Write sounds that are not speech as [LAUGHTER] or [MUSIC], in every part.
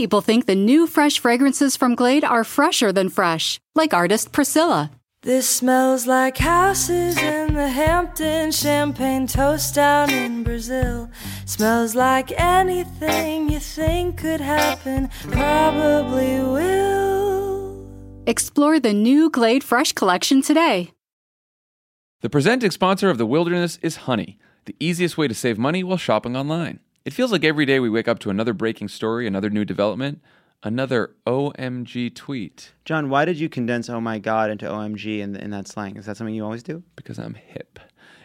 people think the new fresh fragrances from Glade are fresher than fresh, like artist Priscilla. This smells like houses in the Hamptons, champagne toast down in Brazil. Smells like anything you think could happen, probably will. Explore the new Glade Fresh collection today. The presenting sponsor of The Wilderness is Honey, the easiest way to save money while shopping online. It feels like every day we wake up to another breaking story, another new development, another OMG tweet. Jon, why did you condense "Oh my God" into "OMG" in, in that slang? Is that something you always do? Because I'm hip.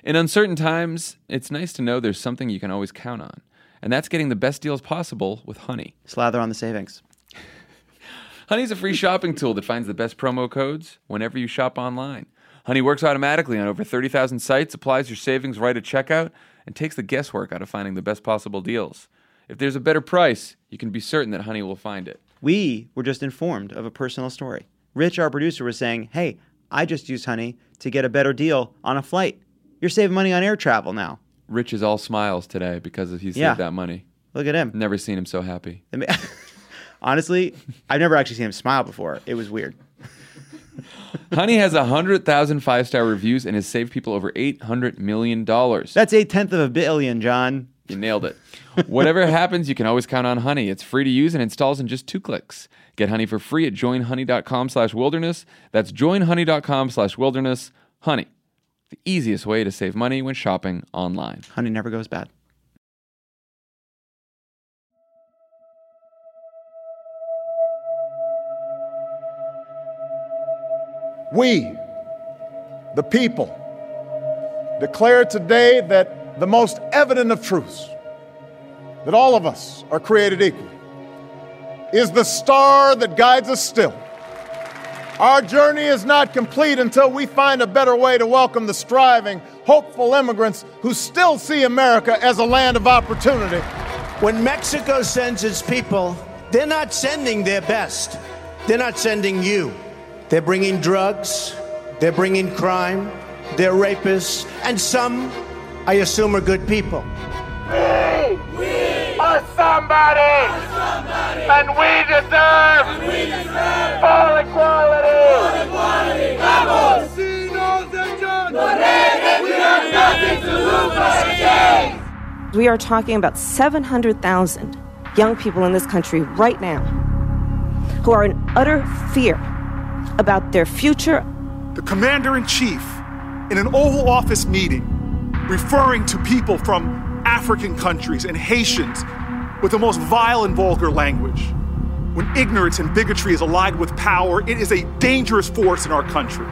In uncertain times, it's nice to know there's something you can always count on, and that's getting the best deals possible with Honey. Slather on the savings. [LAUGHS] Honey's a free shopping tool that finds the best promo codes whenever you shop online. Honey works automatically on over 30,000 sites, applies your savings right at checkout, and takes the guesswork out of finding the best possible deals. If there's a better price, you can be certain that Honey will find it. We were just informed of a personal story. Rich, our producer, was saying, Hey, I just used Honey to get a better deal on a flight. You're saving money on air travel now. Rich is all smiles today because he saved Yeah. that money. Look at him. Never seen him so happy. [LAUGHS] Honestly, I've never actually seen him smile before. It was weird. [LAUGHS] Honey has 100,000 five star reviews and has saved people over $800 million. That's a tenth of a billion, Jon. You nailed it. Whatever [LAUGHS] happens, you can always count on Honey. It's free to use and installs in just two clicks. Get Honey for free at joinhoney.com slash wilderness. That's joinhoney.com slash wilderness. Honey, the easiest way to save money when shopping online. Honey never goes bad. We, the people, declare today that the most evident of truths, that all of us are created equal, is the star that guides us still. Our journey is not complete until we find a better way to welcome the striving, hopeful immigrants who still see America as a land of opportunity. When Mexico sends its people, they're not sending their best. They're not sending you. They're bringing drugs, they're bringing crime, they're rapists, and some, I assume, are good people. We are somebody, and we deserve, full equality. Vamos. We have nothing to lose but a. We are talking about 700,000 young people in this country right now who are in utter fear about their future. The commander in chief, in an Oval Office meeting, referring to people from African countries and Haitians with the most vile and vulgar language. When ignorance and bigotry is allied with power, it is a dangerous force in our country.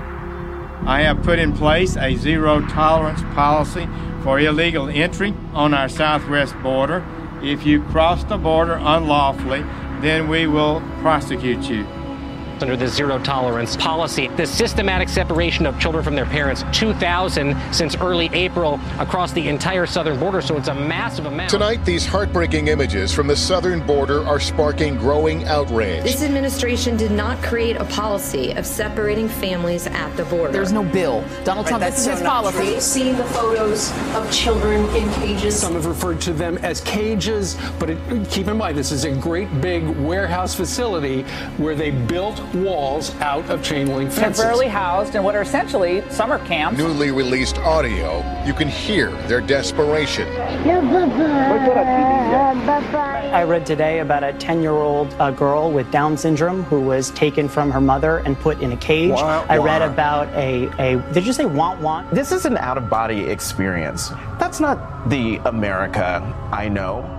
I have put in place a zero tolerance policy for illegal entry on our southwest border. If you cross the border unlawfully, then we will prosecute you. Under the zero tolerance policy, the systematic separation of children from their parents, 2,000 since early April across the entire southern border. So it's a massive amount. Tonight, these heartbreaking images from the southern border are sparking growing outrage. This administration did not create a policy of separating families at the border. There's no bill. Donald Trump, this is his policy. We've seen the photos of children in cages. Some have referred to them as cages, but it, keep in mind, this is a great big warehouse facility where they built walls out of chain link fences. Temporarily housed in what are essentially summer camps. Newly released audio, you can hear their desperation. I read today about a 10 year old uh, girl with Down syndrome who was taken from her mother and put in a cage. Wah, I read about a, a, did you say want want? This is an out of body experience. That's not the America I know.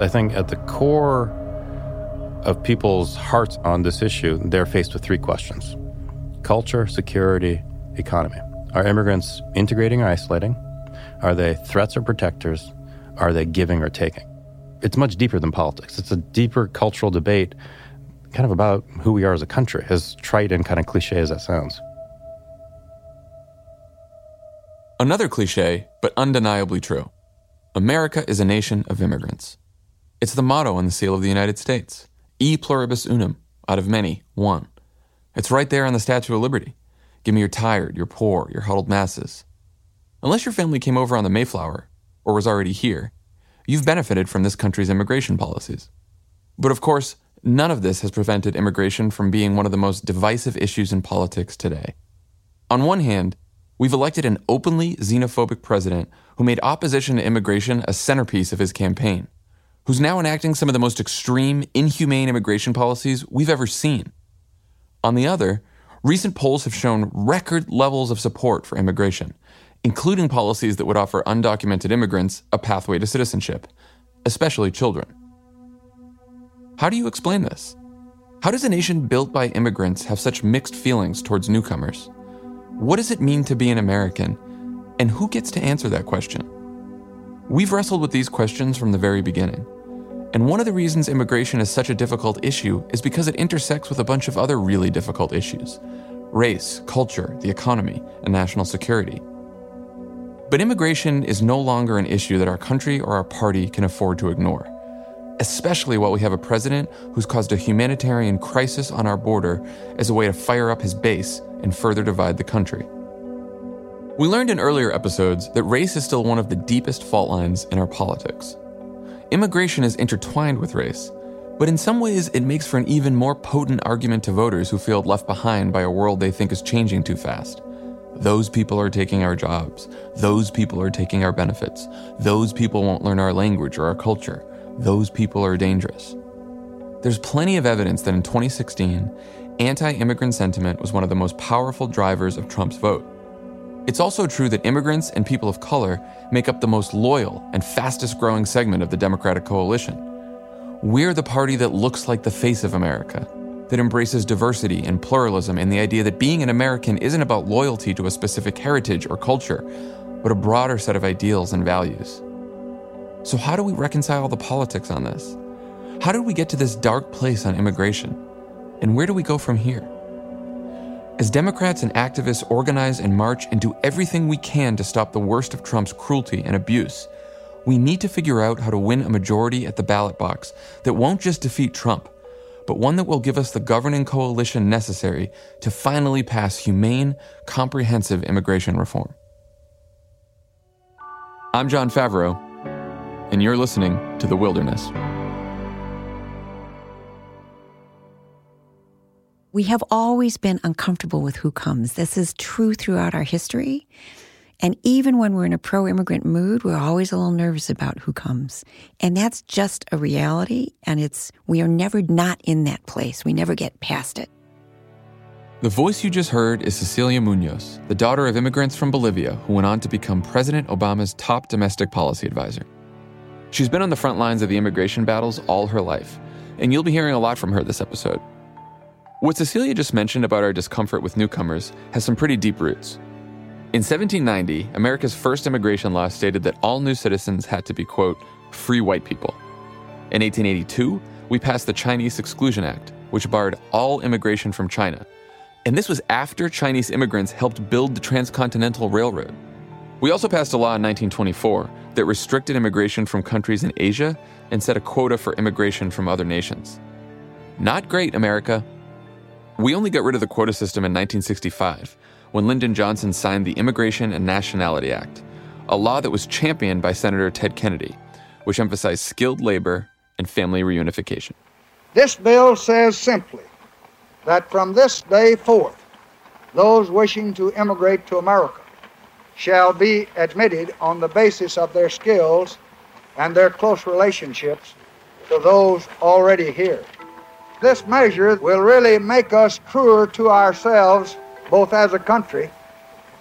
I think at the core of people's hearts on this issue, they're faced with three questions culture, security, economy. Are immigrants integrating or isolating? Are they threats or protectors? Are they giving or taking? It's much deeper than politics. It's a deeper cultural debate, kind of about who we are as a country, as trite and kind of cliche as that sounds. Another cliche, but undeniably true America is a nation of immigrants. It's the motto on the seal of the United States E pluribus unum, out of many, one. It's right there on the Statue of Liberty. Give me your tired, your poor, your huddled masses. Unless your family came over on the Mayflower, or was already here, you've benefited from this country's immigration policies. But of course, none of this has prevented immigration from being one of the most divisive issues in politics today. On one hand, we've elected an openly xenophobic president who made opposition to immigration a centerpiece of his campaign, who's now enacting some of the most extreme, inhumane immigration policies we've ever seen. On the other, recent polls have shown record levels of support for immigration, including policies that would offer undocumented immigrants a pathway to citizenship, especially children. How do you explain this? How does a nation built by immigrants have such mixed feelings towards newcomers? What does it mean to be an American? And who gets to answer that question? We've wrestled with these questions from the very beginning. And one of the reasons immigration is such a difficult issue is because it intersects with a bunch of other really difficult issues race, culture, the economy, and national security. But immigration is no longer an issue that our country or our party can afford to ignore, especially while we have a president who's caused a humanitarian crisis on our border as a way to fire up his base and further divide the country. We learned in earlier episodes that race is still one of the deepest fault lines in our politics. Immigration is intertwined with race, but in some ways it makes for an even more potent argument to voters who feel left behind by a world they think is changing too fast. Those people are taking our jobs. Those people are taking our benefits. Those people won't learn our language or our culture. Those people are dangerous. There's plenty of evidence that in 2016, anti immigrant sentiment was one of the most powerful drivers of Trump's vote. It's also true that immigrants and people of color make up the most loyal and fastest growing segment of the Democratic coalition. We're the party that looks like the face of America, that embraces diversity and pluralism and the idea that being an American isn't about loyalty to a specific heritage or culture, but a broader set of ideals and values. So, how do we reconcile the politics on this? How did we get to this dark place on immigration? And where do we go from here? As Democrats and activists organize and march and do everything we can to stop the worst of Trump's cruelty and abuse, we need to figure out how to win a majority at the ballot box that won't just defeat Trump, but one that will give us the governing coalition necessary to finally pass humane, comprehensive immigration reform. I'm Jon Favreau, and you're listening to The Wilderness. We have always been uncomfortable with who comes. This is true throughout our history. And even when we're in a pro immigrant mood, we're always a little nervous about who comes. And that's just a reality. And it's, we are never not in that place. We never get past it. The voice you just heard is Cecilia Munoz, the daughter of immigrants from Bolivia who went on to become President Obama's top domestic policy advisor. She's been on the front lines of the immigration battles all her life, and you'll be hearing a lot from her this episode. What Cecilia just mentioned about our discomfort with newcomers has some pretty deep roots. In 1790, America's first immigration law stated that all new citizens had to be, quote, free white people. In 1882, we passed the Chinese Exclusion Act, which barred all immigration from China. And this was after Chinese immigrants helped build the Transcontinental Railroad. We also passed a law in 1924 that restricted immigration from countries in Asia and set a quota for immigration from other nations. Not great, America. We only got rid of the quota system in 1965 when Lyndon Johnson signed the Immigration and Nationality Act, a law that was championed by Senator Ted Kennedy, which emphasized skilled labor and family reunification. This bill says simply that from this day forth, those wishing to immigrate to America shall be admitted on the basis of their skills and their close relationships to those already here. This measure will really make us truer to ourselves, both as a country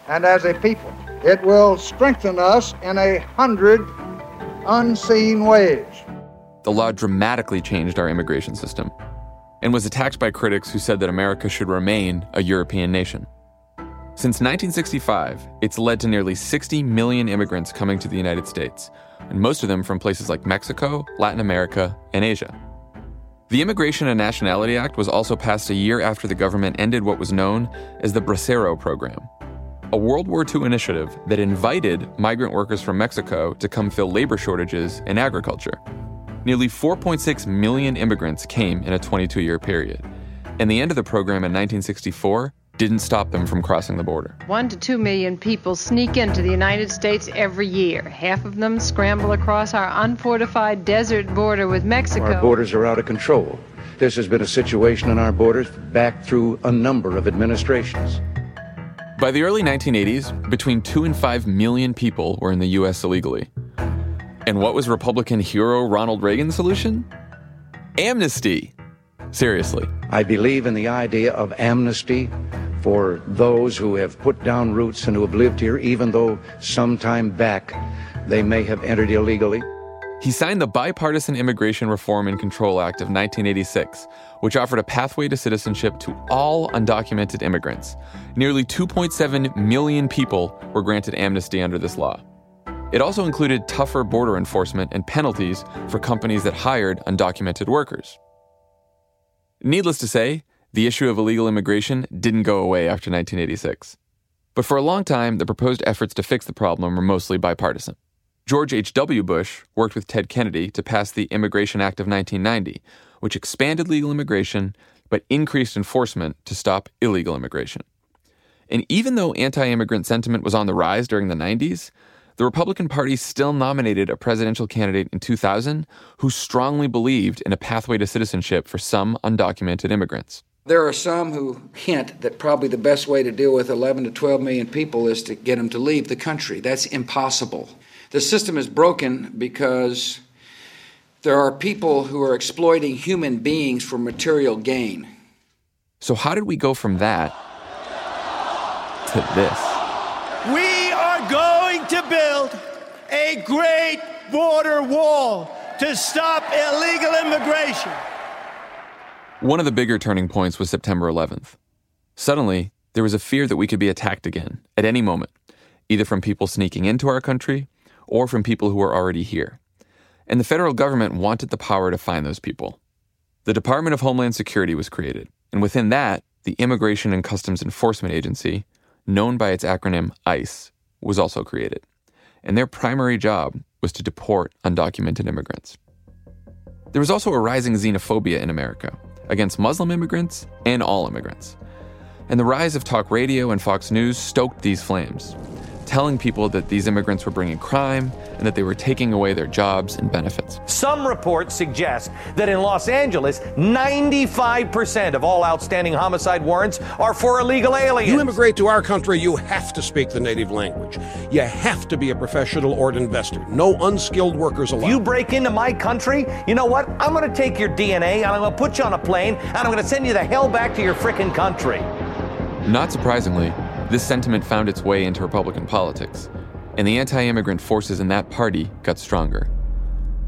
and as a people. It will strengthen us in a hundred unseen ways. The law dramatically changed our immigration system and was attacked by critics who said that America should remain a European nation. Since 1965, it's led to nearly 60 million immigrants coming to the United States, and most of them from places like Mexico, Latin America, and Asia. The Immigration and Nationality Act was also passed a year after the government ended what was known as the Bracero Program, a World War II initiative that invited migrant workers from Mexico to come fill labor shortages in agriculture. Nearly 4.6 million immigrants came in a 22 year period. And the end of the program in 1964 didn't stop them from crossing the border. One to two million people sneak into the United States every year. Half of them scramble across our unfortified desert border with Mexico. Our borders are out of control. This has been a situation on our borders back through a number of administrations. By the early 1980s, between 2 and 5 million people were in the U.S. illegally. And what was Republican hero Ronald Reagan's solution? Amnesty. Seriously. I believe in the idea of amnesty for those who have put down roots and who have lived here, even though sometime back they may have entered illegally. He signed the Bipartisan Immigration Reform and Control Act of 1986, which offered a pathway to citizenship to all undocumented immigrants. Nearly 2.7 million people were granted amnesty under this law. It also included tougher border enforcement and penalties for companies that hired undocumented workers. Needless to say, the issue of illegal immigration didn't go away after 1986. But for a long time, the proposed efforts to fix the problem were mostly bipartisan. George H.W. Bush worked with Ted Kennedy to pass the Immigration Act of 1990, which expanded legal immigration but increased enforcement to stop illegal immigration. And even though anti immigrant sentiment was on the rise during the 90s, the Republican Party still nominated a presidential candidate in 2000 who strongly believed in a pathway to citizenship for some undocumented immigrants. There are some who hint that probably the best way to deal with 11 to 12 million people is to get them to leave the country. That's impossible. The system is broken because there are people who are exploiting human beings for material gain. So, how did we go from that to this? We are going build a great border wall to stop illegal immigration. One of the bigger turning points was September 11th. Suddenly, there was a fear that we could be attacked again at any moment, either from people sneaking into our country or from people who were already here. And the federal government wanted the power to find those people. The Department of Homeland Security was created, and within that, the Immigration and Customs Enforcement Agency, known by its acronym ICE, was also created. And their primary job was to deport undocumented immigrants. There was also a rising xenophobia in America against Muslim immigrants and all immigrants. And the rise of talk radio and Fox News stoked these flames telling people that these immigrants were bringing crime and that they were taking away their jobs and benefits. Some reports suggest that in Los Angeles, 95% of all outstanding homicide warrants are for illegal aliens. You immigrate to our country, you have to speak the native language. You have to be a professional or an investor. No unskilled workers allowed. You break into my country, you know what? I'm going to take your DNA and I'm going to put you on a plane and I'm going to send you the hell back to your frickin' country. Not surprisingly, this sentiment found its way into Republican politics, and the anti immigrant forces in that party got stronger.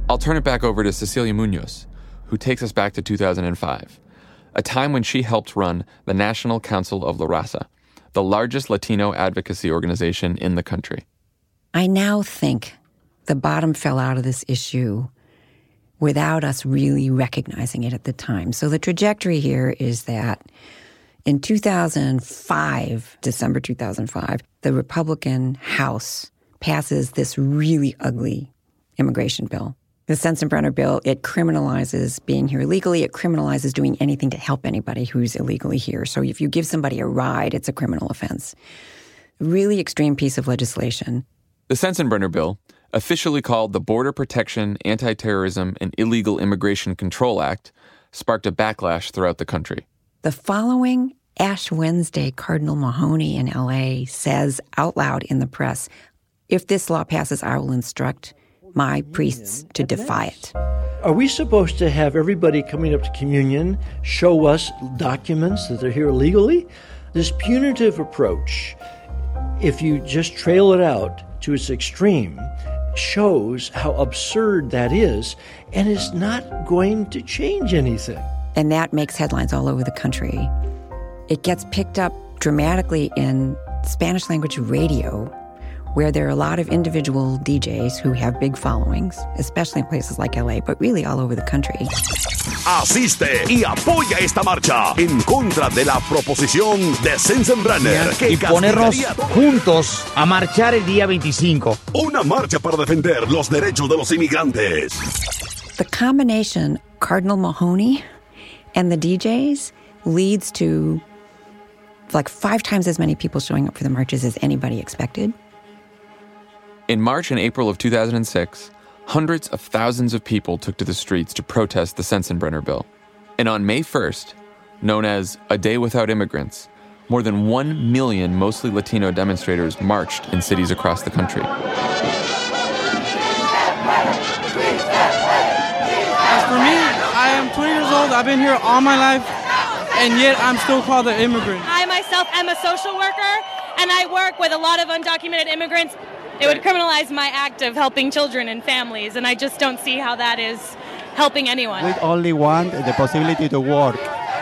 I'll turn it back over to Cecilia Munoz, who takes us back to 2005, a time when she helped run the National Council of La Raza, the largest Latino advocacy organization in the country. I now think the bottom fell out of this issue without us really recognizing it at the time. So the trajectory here is that in 2005, December 2005, the Republican House passes this really ugly immigration bill. The Sensenbrenner bill, it criminalizes being here illegally. It criminalizes doing anything to help anybody who's illegally here. So if you give somebody a ride, it's a criminal offense. Really extreme piece of legislation. The Sensenbrenner bill, officially called the Border Protection, Anti Terrorism, and Illegal Immigration Control Act, sparked a backlash throughout the country. The following Ash Wednesday, Cardinal Mahony in LA says out loud in the press if this law passes, I will instruct my priests to defy it. Are we supposed to have everybody coming up to communion show us documents that they're here legally? This punitive approach, if you just trail it out to its extreme, shows how absurd that is and is not going to change anything. And that makes headlines all over the country. It gets picked up dramatically in Spanish language radio, where there are a lot of individual DJs who have big followings, especially in places like LA, but really all over the country. Asiste y apoya esta marcha en contra de la proposición de Sensenbrenner. Y ponernos juntos a marchar el día 25. Una marcha para defender los derechos de los inmigrantes. The combination Cardinal Mahony and the DJs leads to like five times as many people showing up for the marches as anybody expected. In March and April of 2006, hundreds of thousands of people took to the streets to protest the Sensenbrenner bill. And on May 1st, known as A Day Without Immigrants, more than 1 million mostly Latino demonstrators marched in cities across the country. As for me, I am 20 years old. I've been here all my life, and yet I'm still called an immigrant. I myself am a social worker, and I work with a lot of undocumented immigrants. It would criminalize my act of helping children and families, and I just don't see how that is helping anyone. We only want the possibility to work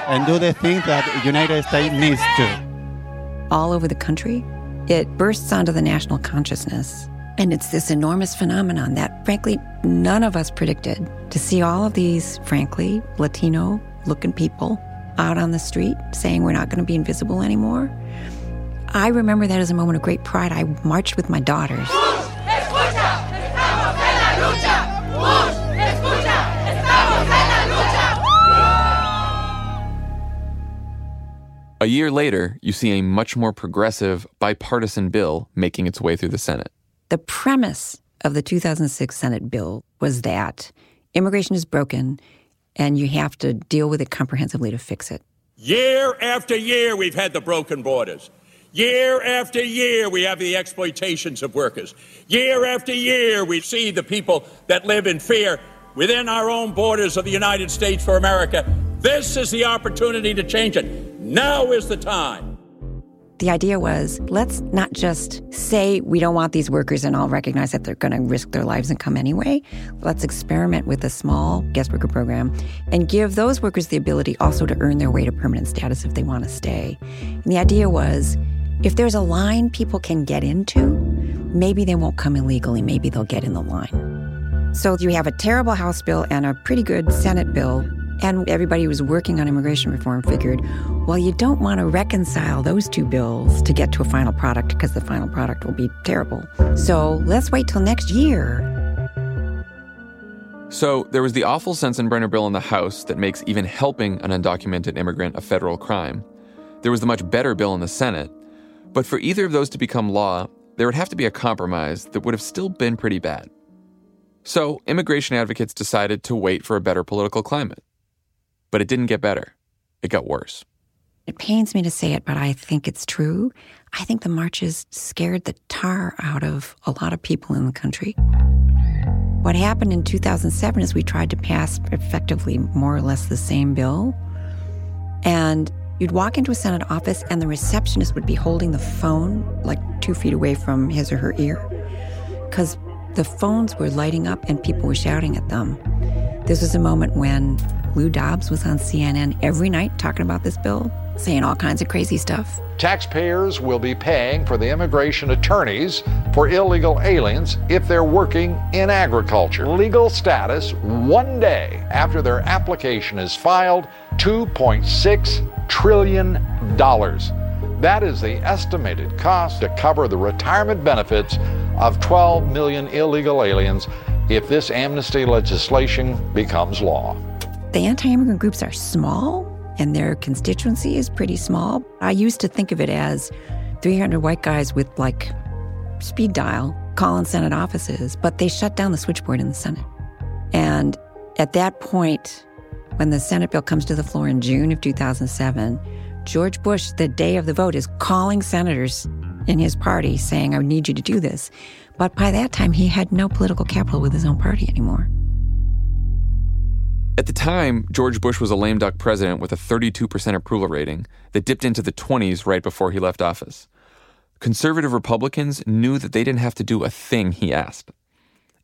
and do the things that the United States needs to. All over the country, it bursts onto the national consciousness. And it's this enormous phenomenon that, frankly, none of us predicted. To see all of these, frankly, Latino looking people out on the street saying we're not going to be invisible anymore. I remember that as a moment of great pride. I marched with my daughters. A year later, you see a much more progressive, bipartisan bill making its way through the Senate. The premise of the 2006 Senate bill was that immigration is broken and you have to deal with it comprehensively to fix it. Year after year, we've had the broken borders. Year after year, we have the exploitations of workers. Year after year, we see the people that live in fear within our own borders of the United States for America. This is the opportunity to change it. Now is the time. The idea was let's not just say we don't want these workers and all recognize that they're going to risk their lives and come anyway. Let's experiment with a small guest worker program and give those workers the ability also to earn their way to permanent status if they want to stay. And the idea was if there's a line people can get into, maybe they won't come illegally, maybe they'll get in the line. So you have a terrible House bill and a pretty good Senate bill and everybody who was working on immigration reform figured, well, you don't want to reconcile those two bills to get to a final product because the final product will be terrible. So let's wait till next year. So there was the awful Sensenbrenner bill in the House that makes even helping an undocumented immigrant a federal crime. There was the much better bill in the Senate. But for either of those to become law, there would have to be a compromise that would have still been pretty bad. So immigration advocates decided to wait for a better political climate. But it didn't get better, it got worse. It pains me to say it, but I think it's true. I think the marches scared the tar out of a lot of people in the country. What happened in 2007 is we tried to pass effectively more or less the same bill. And you'd walk into a Senate office, and the receptionist would be holding the phone like two feet away from his or her ear because the phones were lighting up and people were shouting at them. This was a moment when Lou Dobbs was on CNN every night talking about this bill, saying all kinds of crazy stuff. Taxpayers will be paying for the immigration attorneys for illegal aliens if they're working in agriculture. Legal status one day after their application is filed, $2.6 trillion. That is the estimated cost to cover the retirement benefits of 12 million illegal aliens if this amnesty legislation becomes law. The anti immigrant groups are small and their constituency is pretty small. I used to think of it as 300 white guys with like speed dial calling Senate offices, but they shut down the switchboard in the Senate. And at that point, when the Senate bill comes to the floor in June of 2007, George Bush, the day of the vote, is calling senators in his party saying, I need you to do this. But by that time, he had no political capital with his own party anymore. At the time, George Bush was a lame duck president with a 32% approval rating that dipped into the 20s right before he left office. Conservative Republicans knew that they didn't have to do a thing he asked.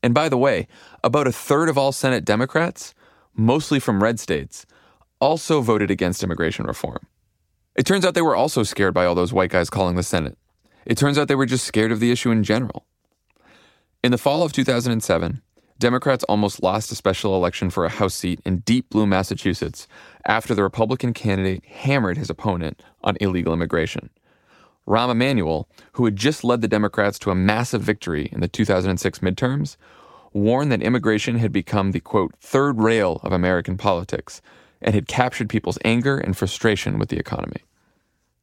And by the way, about a third of all Senate Democrats, mostly from red states, also voted against immigration reform. It turns out they were also scared by all those white guys calling the Senate. It turns out they were just scared of the issue in general. In the fall of 2007, Democrats almost lost a special election for a House seat in deep blue Massachusetts after the Republican candidate hammered his opponent on illegal immigration. Rahm Emanuel, who had just led the Democrats to a massive victory in the 2006 midterms, warned that immigration had become the quote, third rail of American politics and had captured people's anger and frustration with the economy.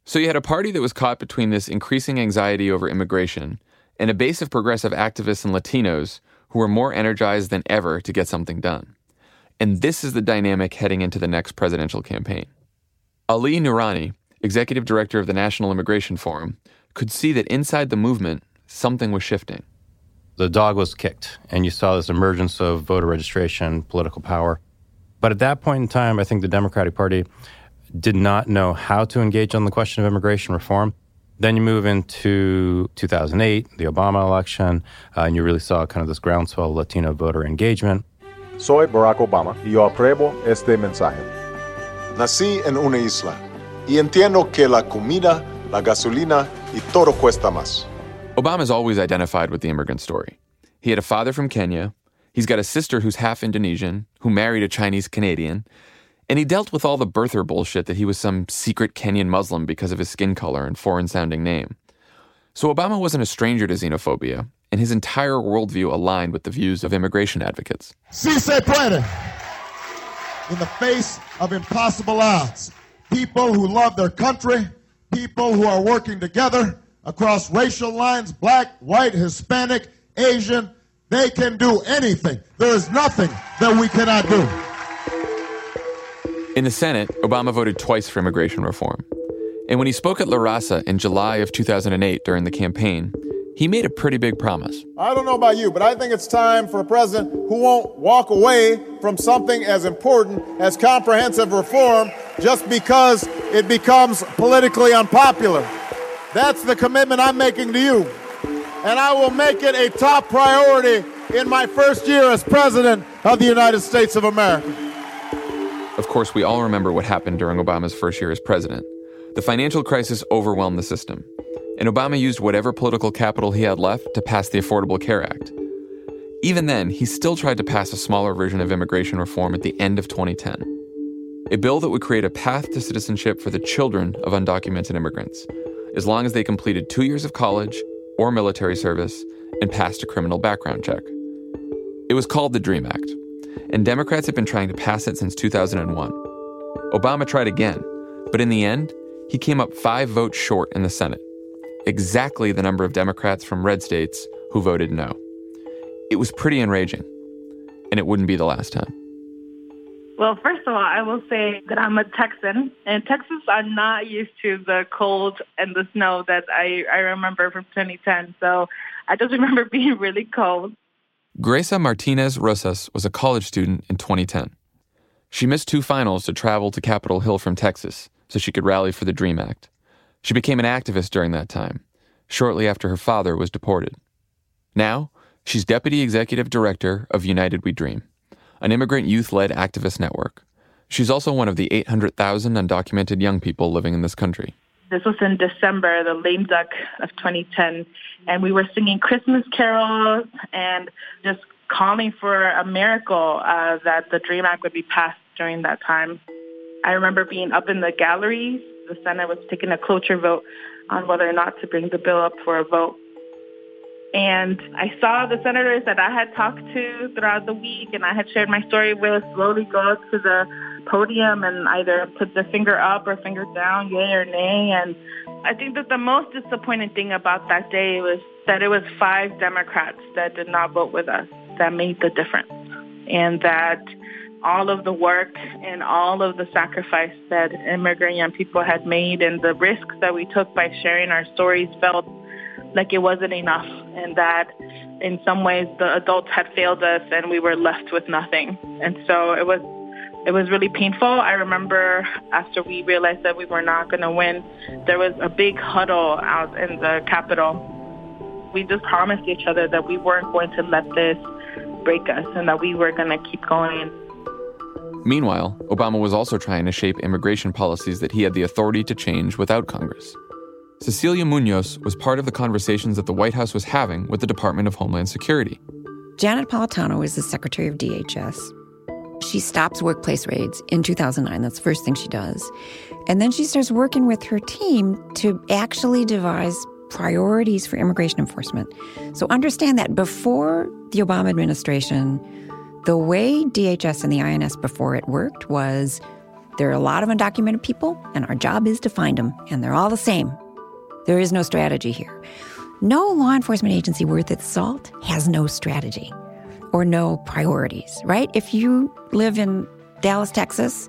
So you had a party that was caught between this increasing anxiety over immigration and a base of progressive activists and Latinos who were more energized than ever to get something done. And this is the dynamic heading into the next presidential campaign. Ali Noorani, executive director of the National Immigration Forum, could see that inside the movement, something was shifting. The dog was kicked, and you saw this emergence of voter registration, political power. But at that point in time, I think the Democratic Party did not know how to engage on the question of immigration reform. Then you move into 2008, the Obama election, uh, and you really saw kind of this groundswell of Latino voter engagement. Soy Barack Obama y yo apruebo este mensaje. Nací en una isla y entiendo que la comida, la gasolina y todo cuesta más. Obama's always identified with the immigrant story. He had a father from Kenya, he's got a sister who's half Indonesian, who married a Chinese Canadian, and he dealt with all the birther bullshit that he was some secret Kenyan Muslim because of his skin color and foreign sounding name. So Obama wasn't a stranger to xenophobia, and his entire worldview aligned with the views of immigration advocates. Si se puede. In the face of impossible odds, people who love their country, people who are working together across racial lines black, white, Hispanic, Asian they can do anything. There is nothing that we cannot do. In the Senate, Obama voted twice for immigration reform. And when he spoke at La Raza in July of 2008 during the campaign, he made a pretty big promise. I don't know about you, but I think it's time for a president who won't walk away from something as important as comprehensive reform just because it becomes politically unpopular. That's the commitment I'm making to you. And I will make it a top priority in my first year as President of the United States of America. Of course, we all remember what happened during Obama's first year as president. The financial crisis overwhelmed the system, and Obama used whatever political capital he had left to pass the Affordable Care Act. Even then, he still tried to pass a smaller version of immigration reform at the end of 2010. A bill that would create a path to citizenship for the children of undocumented immigrants, as long as they completed two years of college or military service and passed a criminal background check. It was called the DREAM Act, and Democrats have been trying to pass it since 2001. Obama tried again, but in the end, he came up five votes short in the Senate, exactly the number of Democrats from red states who voted no. It was pretty enraging, and it wouldn't be the last time. Well, first of all, I will say that I'm a Texan, and Texans are not used to the cold and the snow that I, I remember from 2010. So I just remember [LAUGHS] being really cold. Greisa Martinez Rosas was a college student in 2010. She missed two finals to travel to Capitol Hill from Texas so she could rally for the DREAM Act. She became an activist during that time, shortly after her father was deported. Now, she's deputy executive director of United We Dream an immigrant youth led activist network. She's also one of the 800,000 undocumented young people living in this country. This was in December, the lame duck of 2010, and we were singing Christmas carols and just calling for a miracle uh, that the DREAM Act would be passed during that time. I remember being up in the galleries. The Senate was taking a cloture vote on whether or not to bring the bill up for a vote. And I saw the senators that I had talked to throughout the week and I had shared my story with slowly go up to the podium and either put the finger up or finger down, yay or nay. And I think that the most disappointing thing about that day was that it was five Democrats that did not vote with us that made the difference. And that all of the work and all of the sacrifice that immigrant young people had made and the risks that we took by sharing our stories felt like it wasn't enough and that in some ways the adults had failed us and we were left with nothing. And so it was it was really painful. I remember after we realized that we were not going to win, there was a big huddle out in the Capitol. We just promised each other that we weren't going to let this break us and that we were going to keep going. Meanwhile, Obama was also trying to shape immigration policies that he had the authority to change without Congress. Cecilia Munoz was part of the conversations that the White House was having with the Department of Homeland Security. Janet Napolitano is the secretary of DHS. She stops workplace raids in 2009. That's the first thing she does. And then she starts working with her team to actually devise priorities for immigration enforcement. So understand that before the Obama administration, the way DHS and the INS before it worked was There are a lot of undocumented people, and our job is to find them, and they're all the same. There is no strategy here. No law enforcement agency worth its salt has no strategy or no priorities, right? If you live in Dallas, Texas,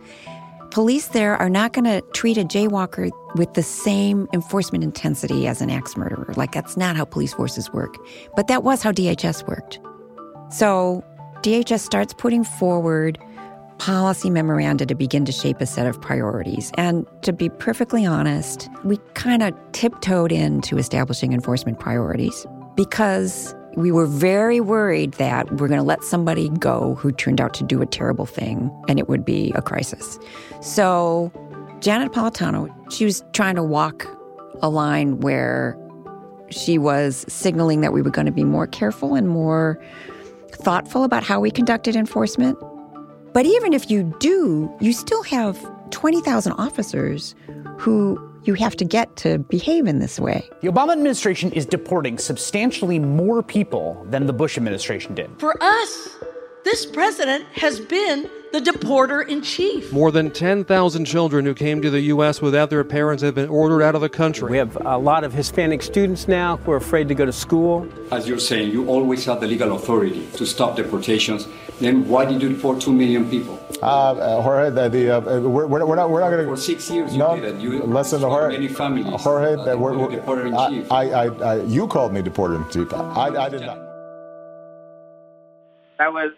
police there are not going to treat a jaywalker with the same enforcement intensity as an axe murderer. Like, that's not how police forces work. But that was how DHS worked. So, DHS starts putting forward policy memoranda to begin to shape a set of priorities. And to be perfectly honest, we kind of tiptoed into establishing enforcement priorities because we were very worried that we're going to let somebody go who turned out to do a terrible thing and it would be a crisis. So, Janet Napolitano, she was trying to walk a line where she was signaling that we were going to be more careful and more thoughtful about how we conducted enforcement. But even if you do, you still have 20,000 officers who you have to get to behave in this way. The Obama administration is deporting substantially more people than the Bush administration did. For us, this president has been the deporter in chief. More than 10,000 children who came to the U.S. without their parents have been ordered out of the country. We have a lot of Hispanic students now who are afraid to go to school. As you're saying, you always have the legal authority to stop deportations. Then why did you deport two million people? Uh, uh, Jorge, the, the, uh, we're, we're, not we're not going to. For six years, you no, did it. You listen, Jorge. Many families. Jorge, uh, we're, we're, deporter in I, chief. I, I, I, you called me deporter in chief. I, I did not. I was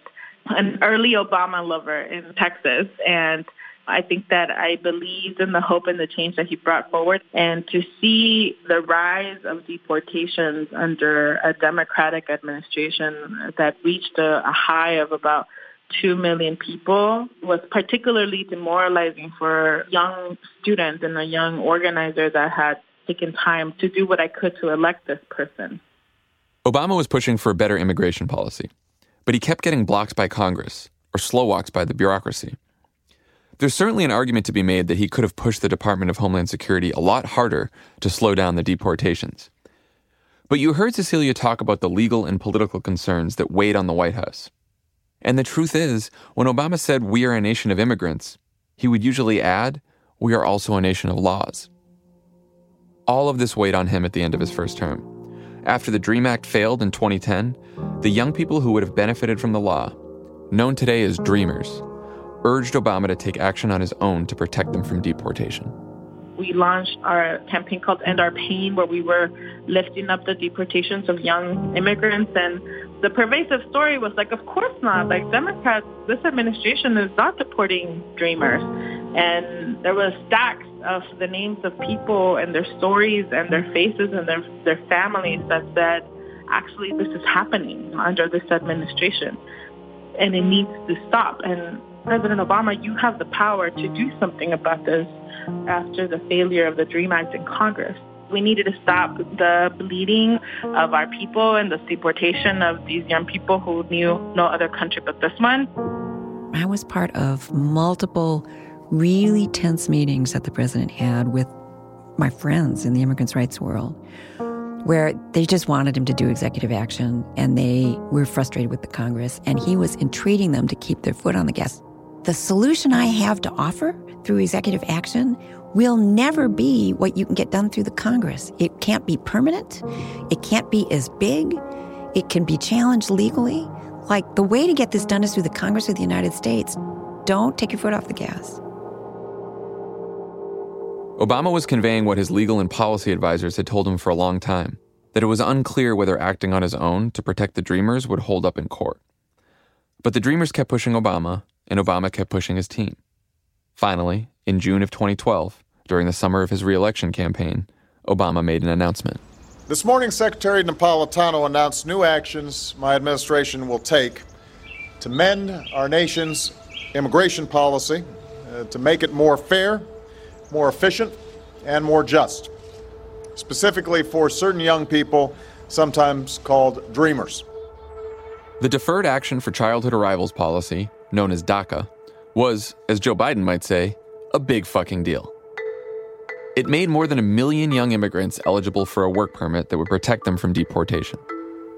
an early Obama lover in Texas, and I think that I believed in the hope and the change that he brought forward. And to see the rise of deportations under a Democratic administration that reached a, a high of about 2 million people was particularly demoralizing for young students and a young organizer that had taken time to do what I could to elect this person. Obama was pushing for a better immigration policy, but he kept getting blocked by Congress or slow walks by the bureaucracy. There's certainly an argument to be made that he could have pushed the Department of Homeland Security a lot harder to slow down the deportations. But you heard Cecilia talk about the legal and political concerns that weighed on the White House. And the truth is, when Obama said we are a nation of immigrants, he would usually add, we are also a nation of laws. All of this weighed on him at the end of his first term. After the DREAM Act failed in 2010, the young people who would have benefited from the law, known today as Dreamers, urged Obama to take action on his own to protect them from deportation. We launched our campaign called End Our Pain, where we were lifting up the deportations of young immigrants. And the pervasive story was like, of course not. Like, Democrats, this administration is not deporting dreamers. And there was stacks of the names of people and their stories and their faces and their, their families that said, actually, this is happening under this administration. And it needs to stop. And President Obama, you have the power to do something about this after the failure of the DREAM Act in Congress. We needed to stop the bleeding of our people and the deportation of these young people who knew no other country but this one. I was part of multiple really tense meetings that the president had with my friends in the immigrants' rights world where they just wanted him to do executive action and they were frustrated with the Congress and he was entreating them to keep their foot on the gas. The solution I have to offer through executive action will never be what you can get done through the Congress. It can't be permanent. It can't be as big. It can be challenged legally. Like the way to get this done is through the Congress of the United States. Don't take your foot off the gas. Obama was conveying what his legal and policy advisors had told him for a long time that it was unclear whether acting on his own to protect the Dreamers would hold up in court. But the Dreamers kept pushing Obama, and Obama kept pushing his team. Finally, in June of 2012, during the summer of his reelection campaign, Obama made an announcement. This morning, Secretary Napolitano announced new actions my administration will take to mend our nation's immigration policy, uh, to make it more fair, more efficient, and more just, specifically for certain young people, sometimes called dreamers. The Deferred Action for Childhood Arrivals policy, known as DACA, was, as Joe Biden might say, a big fucking deal. It made more than a million young immigrants eligible for a work permit that would protect them from deportation.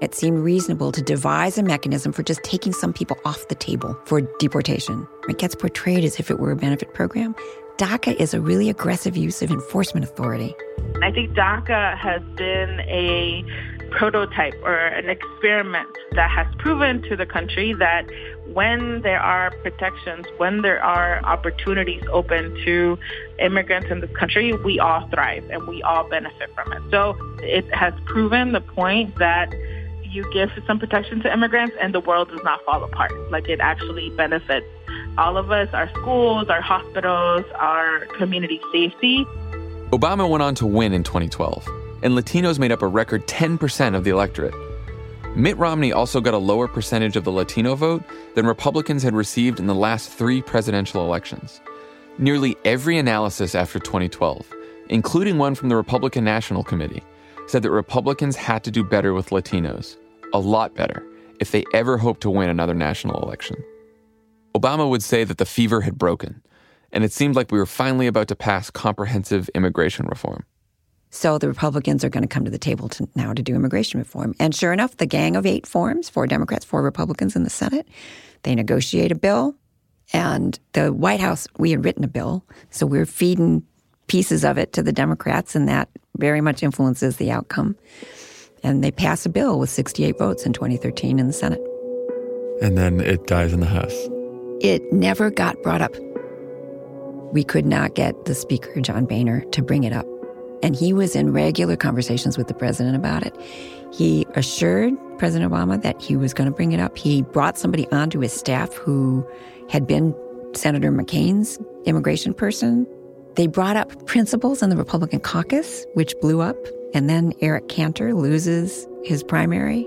it seemed reasonable to devise a mechanism for just taking some people off the table for deportation. It gets portrayed as if it were a benefit program. DACA is a really aggressive use of enforcement authority. I think DACA has been a prototype or an experiment that has proven to the country that when there are protections, when there are opportunities open to immigrants in this country, we all thrive and we all benefit from it. So it has proven the point that you give some protection to immigrants and the world does not fall apart. Like it actually benefits all of us, our schools, our hospitals, our community safety. Obama went on to win in 2012, and Latinos made up a record 10% of the electorate. Mitt Romney also got a lower percentage of the Latino vote than Republicans had received in the last three presidential elections. Nearly every analysis after 2012, including one from the Republican National Committee, said that Republicans had to do better with Latinos, a lot better, if they ever hoped to win another national election. Obama would say that the fever had broken, and it seemed like we were finally about to pass comprehensive immigration reform. So the Republicans are going to come to the table to, now to do immigration reform. And sure enough, the gang of eight forms four Democrats, four Republicans in the Senate. They negotiate a bill. And the White House, we had written a bill. So we're feeding pieces of it to the Democrats, and that very much influences the outcome. And they pass a bill with 68 votes in 2013 in the Senate. And then it dies in the House. It never got brought up. We could not get the Speaker, John Boehner, to bring it up. And he was in regular conversations with the president about it. He assured President Obama that he was going to bring it up. He brought somebody onto his staff who had been Senator McCain's immigration person. They brought up principles in the Republican caucus, which blew up. And then Eric Cantor loses his primary.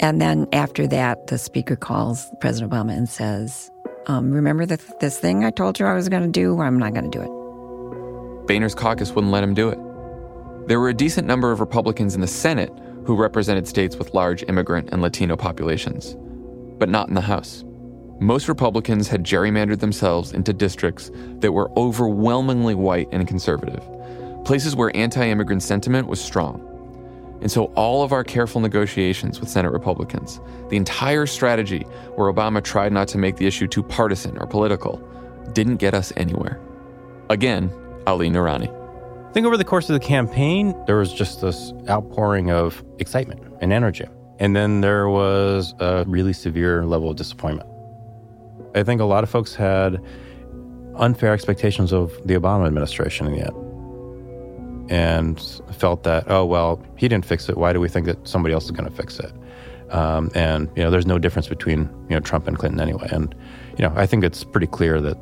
And then after that, the speaker calls President Obama and says, um, Remember the, this thing I told you I was going to do? I'm not going to do it. Boehner's caucus wouldn't let him do it. There were a decent number of Republicans in the Senate who represented states with large immigrant and Latino populations, but not in the House. Most Republicans had gerrymandered themselves into districts that were overwhelmingly white and conservative, places where anti immigrant sentiment was strong. And so, all of our careful negotiations with Senate Republicans, the entire strategy where Obama tried not to make the issue too partisan or political, didn't get us anywhere. Again, Ali Noorani. I think over the course of the campaign, there was just this outpouring of excitement and energy. And then there was a really severe level of disappointment. I think a lot of folks had unfair expectations of the Obama administration in the end and felt that, oh, well, he didn't fix it. Why do we think that somebody else is going to fix it? Um, and, you know, there's no difference between, you know, Trump and Clinton anyway. And, you know, I think it's pretty clear that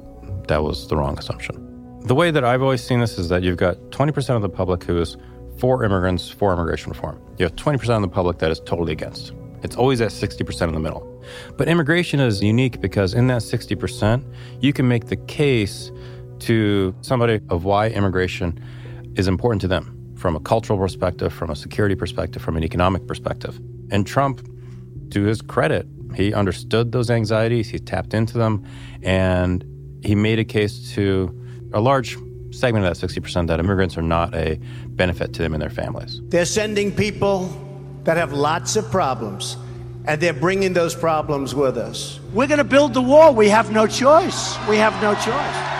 that was the wrong assumption. The way that I've always seen this is that you've got 20% of the public who is for immigrants, for immigration reform. You have 20% of the public that is totally against. It's always at 60% in the middle. But immigration is unique because in that 60%, you can make the case to somebody of why immigration is important to them from a cultural perspective, from a security perspective, from an economic perspective. And Trump, to his credit, he understood those anxieties, he tapped into them, and he made a case to a large segment of that 60% that immigrants are not a benefit to them and their families. They're sending people that have lots of problems, and they're bringing those problems with us. We're going to build the wall. We have no choice. We have no choice.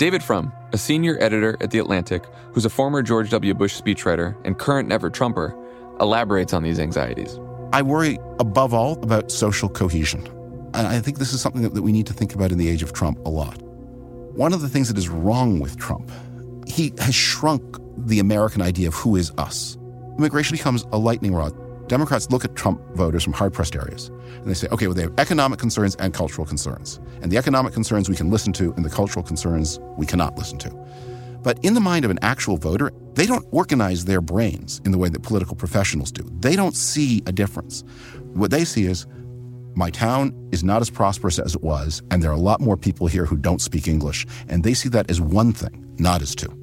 David Frum, a senior editor at The Atlantic, who's a former George W. Bush speechwriter and current Never Trumper, elaborates on these anxieties. I worry above all about social cohesion. And I think this is something that, we need to think about in the age of Trump a lot. One of the things that is wrong with Trump, he has shrunk the American idea of who is us. Immigration becomes a lightning rod. Democrats look at Trump voters from hard pressed areas and they say, okay, well, they have economic concerns and cultural concerns. And the economic concerns we can listen to, and the cultural concerns we cannot listen to. But in the mind of an actual voter, they don't organize their brains in the way that political professionals do. They don't see a difference. What they see is my town is not as prosperous as it was, and there are a lot more people here who don't speak English, and they see that as one thing, not as two.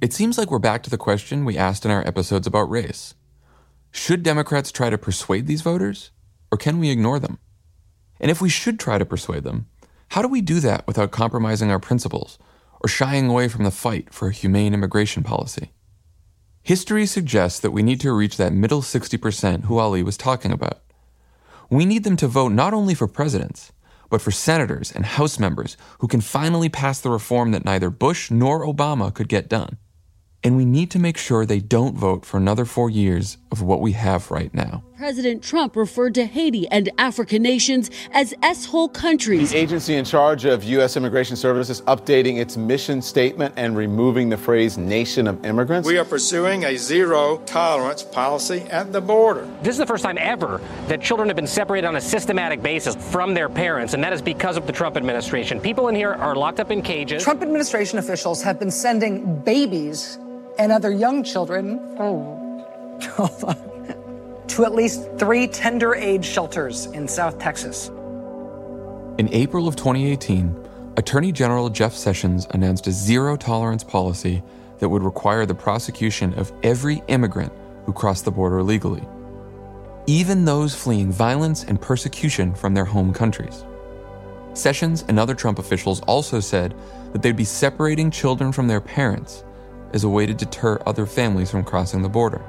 It seems like we're back to the question we asked in our episodes about race. Should Democrats try to persuade these voters, or can we ignore them? And if we should try to persuade them, how do we do that without compromising our principles or shying away from the fight for a humane immigration policy? History suggests that we need to reach that middle 60% who Ali was talking about. We need them to vote not only for presidents, but for senators and House members who can finally pass the reform that neither Bush nor Obama could get done. And we need to make sure they don't vote for another four years of what we have right now. President Trump referred to Haiti and African nations as S-hole countries. The agency in charge of U.S. Immigration Services updating its mission statement and removing the phrase nation of immigrants. We are pursuing a zero tolerance policy at the border. This is the first time ever that children have been separated on a systematic basis from their parents, and that is because of the Trump administration. People in here are locked up in cages. Trump administration officials have been sending babies and other young children oh. [LAUGHS] to at least three tender age shelters in South Texas. In April of 2018, Attorney General Jeff Sessions announced a zero tolerance policy that would require the prosecution of every immigrant who crossed the border illegally, even those fleeing violence and persecution from their home countries. Sessions and other Trump officials also said that they'd be separating children from their parents as a way to deter other families from crossing the border.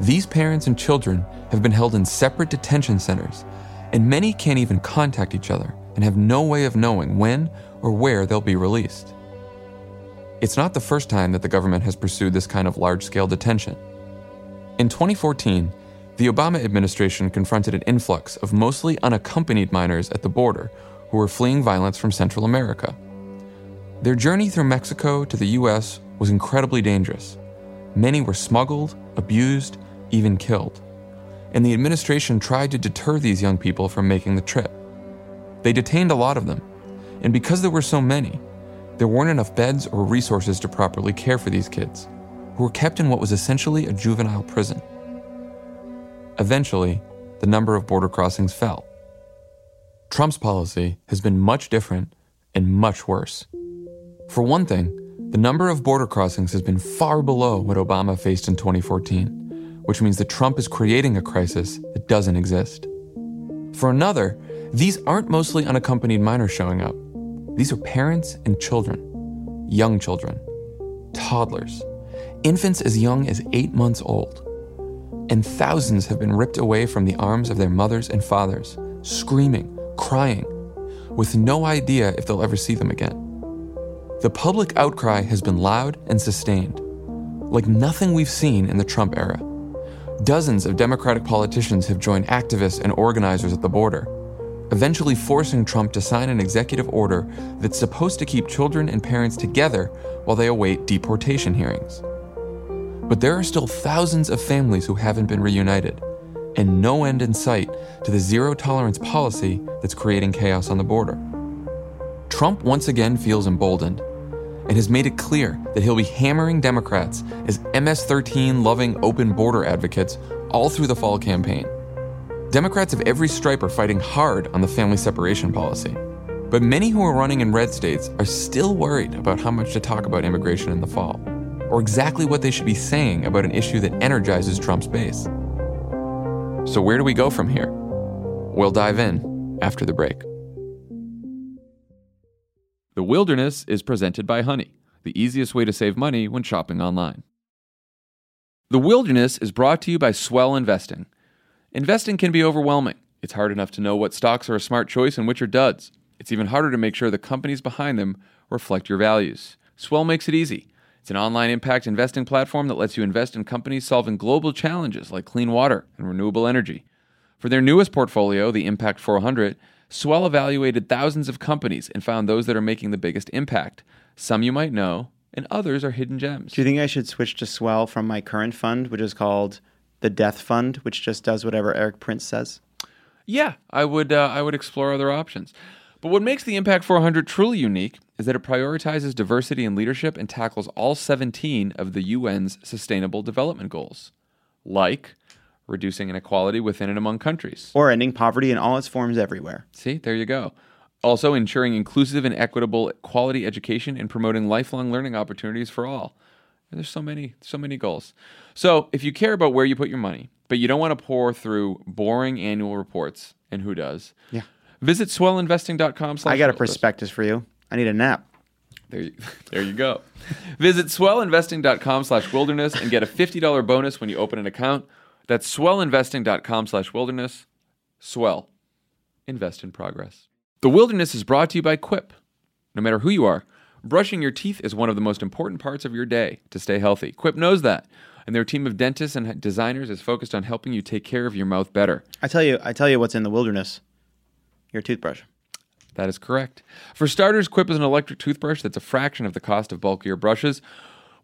These parents and children have been held in separate detention centers, and many can't even contact each other and have no way of knowing when or where they'll be released. It's not the first time that the government has pursued this kind of large scale detention. In 2014, the Obama administration confronted an influx of mostly unaccompanied minors at the border who were fleeing violence from Central America. Their journey through Mexico to the US was incredibly dangerous. Many were smuggled, abused, even killed. And the administration tried to deter these young people from making the trip. They detained a lot of them, and because there were so many, there weren't enough beds or resources to properly care for these kids, who were kept in what was essentially a juvenile prison. Eventually, the number of border crossings fell. Trump's policy has been much different and much worse. For one thing, the number of border crossings has been far below what Obama faced in 2014, which means that Trump is creating a crisis that doesn't exist. For another, these aren't mostly unaccompanied minors showing up. These are parents and children, young children, toddlers, infants as young as eight months old. And thousands have been ripped away from the arms of their mothers and fathers, screaming, crying, with no idea if they'll ever see them again. The public outcry has been loud and sustained, like nothing we've seen in the Trump era. Dozens of Democratic politicians have joined activists and organizers at the border, eventually forcing Trump to sign an executive order that's supposed to keep children and parents together while they await deportation hearings. But there are still thousands of families who haven't been reunited, and no end in sight to the zero tolerance policy that's creating chaos on the border. Trump once again feels emboldened and has made it clear that he'll be hammering Democrats as MS 13 loving open border advocates all through the fall campaign. Democrats of every stripe are fighting hard on the family separation policy. But many who are running in red states are still worried about how much to talk about immigration in the fall, or exactly what they should be saying about an issue that energizes Trump's base. So, where do we go from here? We'll dive in after the break. The Wilderness is presented by Honey, the easiest way to save money when shopping online. The Wilderness is brought to you by Swell Investing. Investing can be overwhelming. It's hard enough to know what stocks are a smart choice and which are duds. It's even harder to make sure the companies behind them reflect your values. Swell makes it easy. It's an online impact investing platform that lets you invest in companies solving global challenges like clean water and renewable energy. For their newest portfolio, the Impact 400, Swell evaluated thousands of companies and found those that are making the biggest impact. Some you might know, and others are hidden gems. Do you think I should switch to Swell from my current fund, which is called the Death Fund, which just does whatever Erik Prince says? Yeah, I would. Uh, I would explore other options. But what makes the Impact 400 truly unique is that it prioritizes diversity and leadership and tackles all 17 of the UN's Sustainable Development Goals, like reducing inequality within and among countries, or ending poverty in all its forms everywhere. See, there you go. Also, ensuring inclusive and equitable quality education and promoting lifelong learning opportunities for all. There's so many, so many goals. So, if you care about where you put your money, but you don't want to pore through boring annual reports, and who does? Yeah. Visit swellinvesting.com. I got a prospectus for you. I need a nap. There you, [LAUGHS] there you go. Visit swellinvesting.com slash wilderness and get a $50 bonus when you open an account. That's swellinvesting.com slash wilderness. Swell. Invest in progress. The Wilderness is brought to you by Quip. No matter who you are, brushing your teeth is one of the most important parts of your day to stay healthy. Quip knows that, and their team of dentists and designers is focused on helping you take care of your mouth better. I tell you, I tell you what's in the wilderness. Your toothbrush. That is correct. For starters, Quip is an electric toothbrush that's a fraction of the cost of bulkier brushes,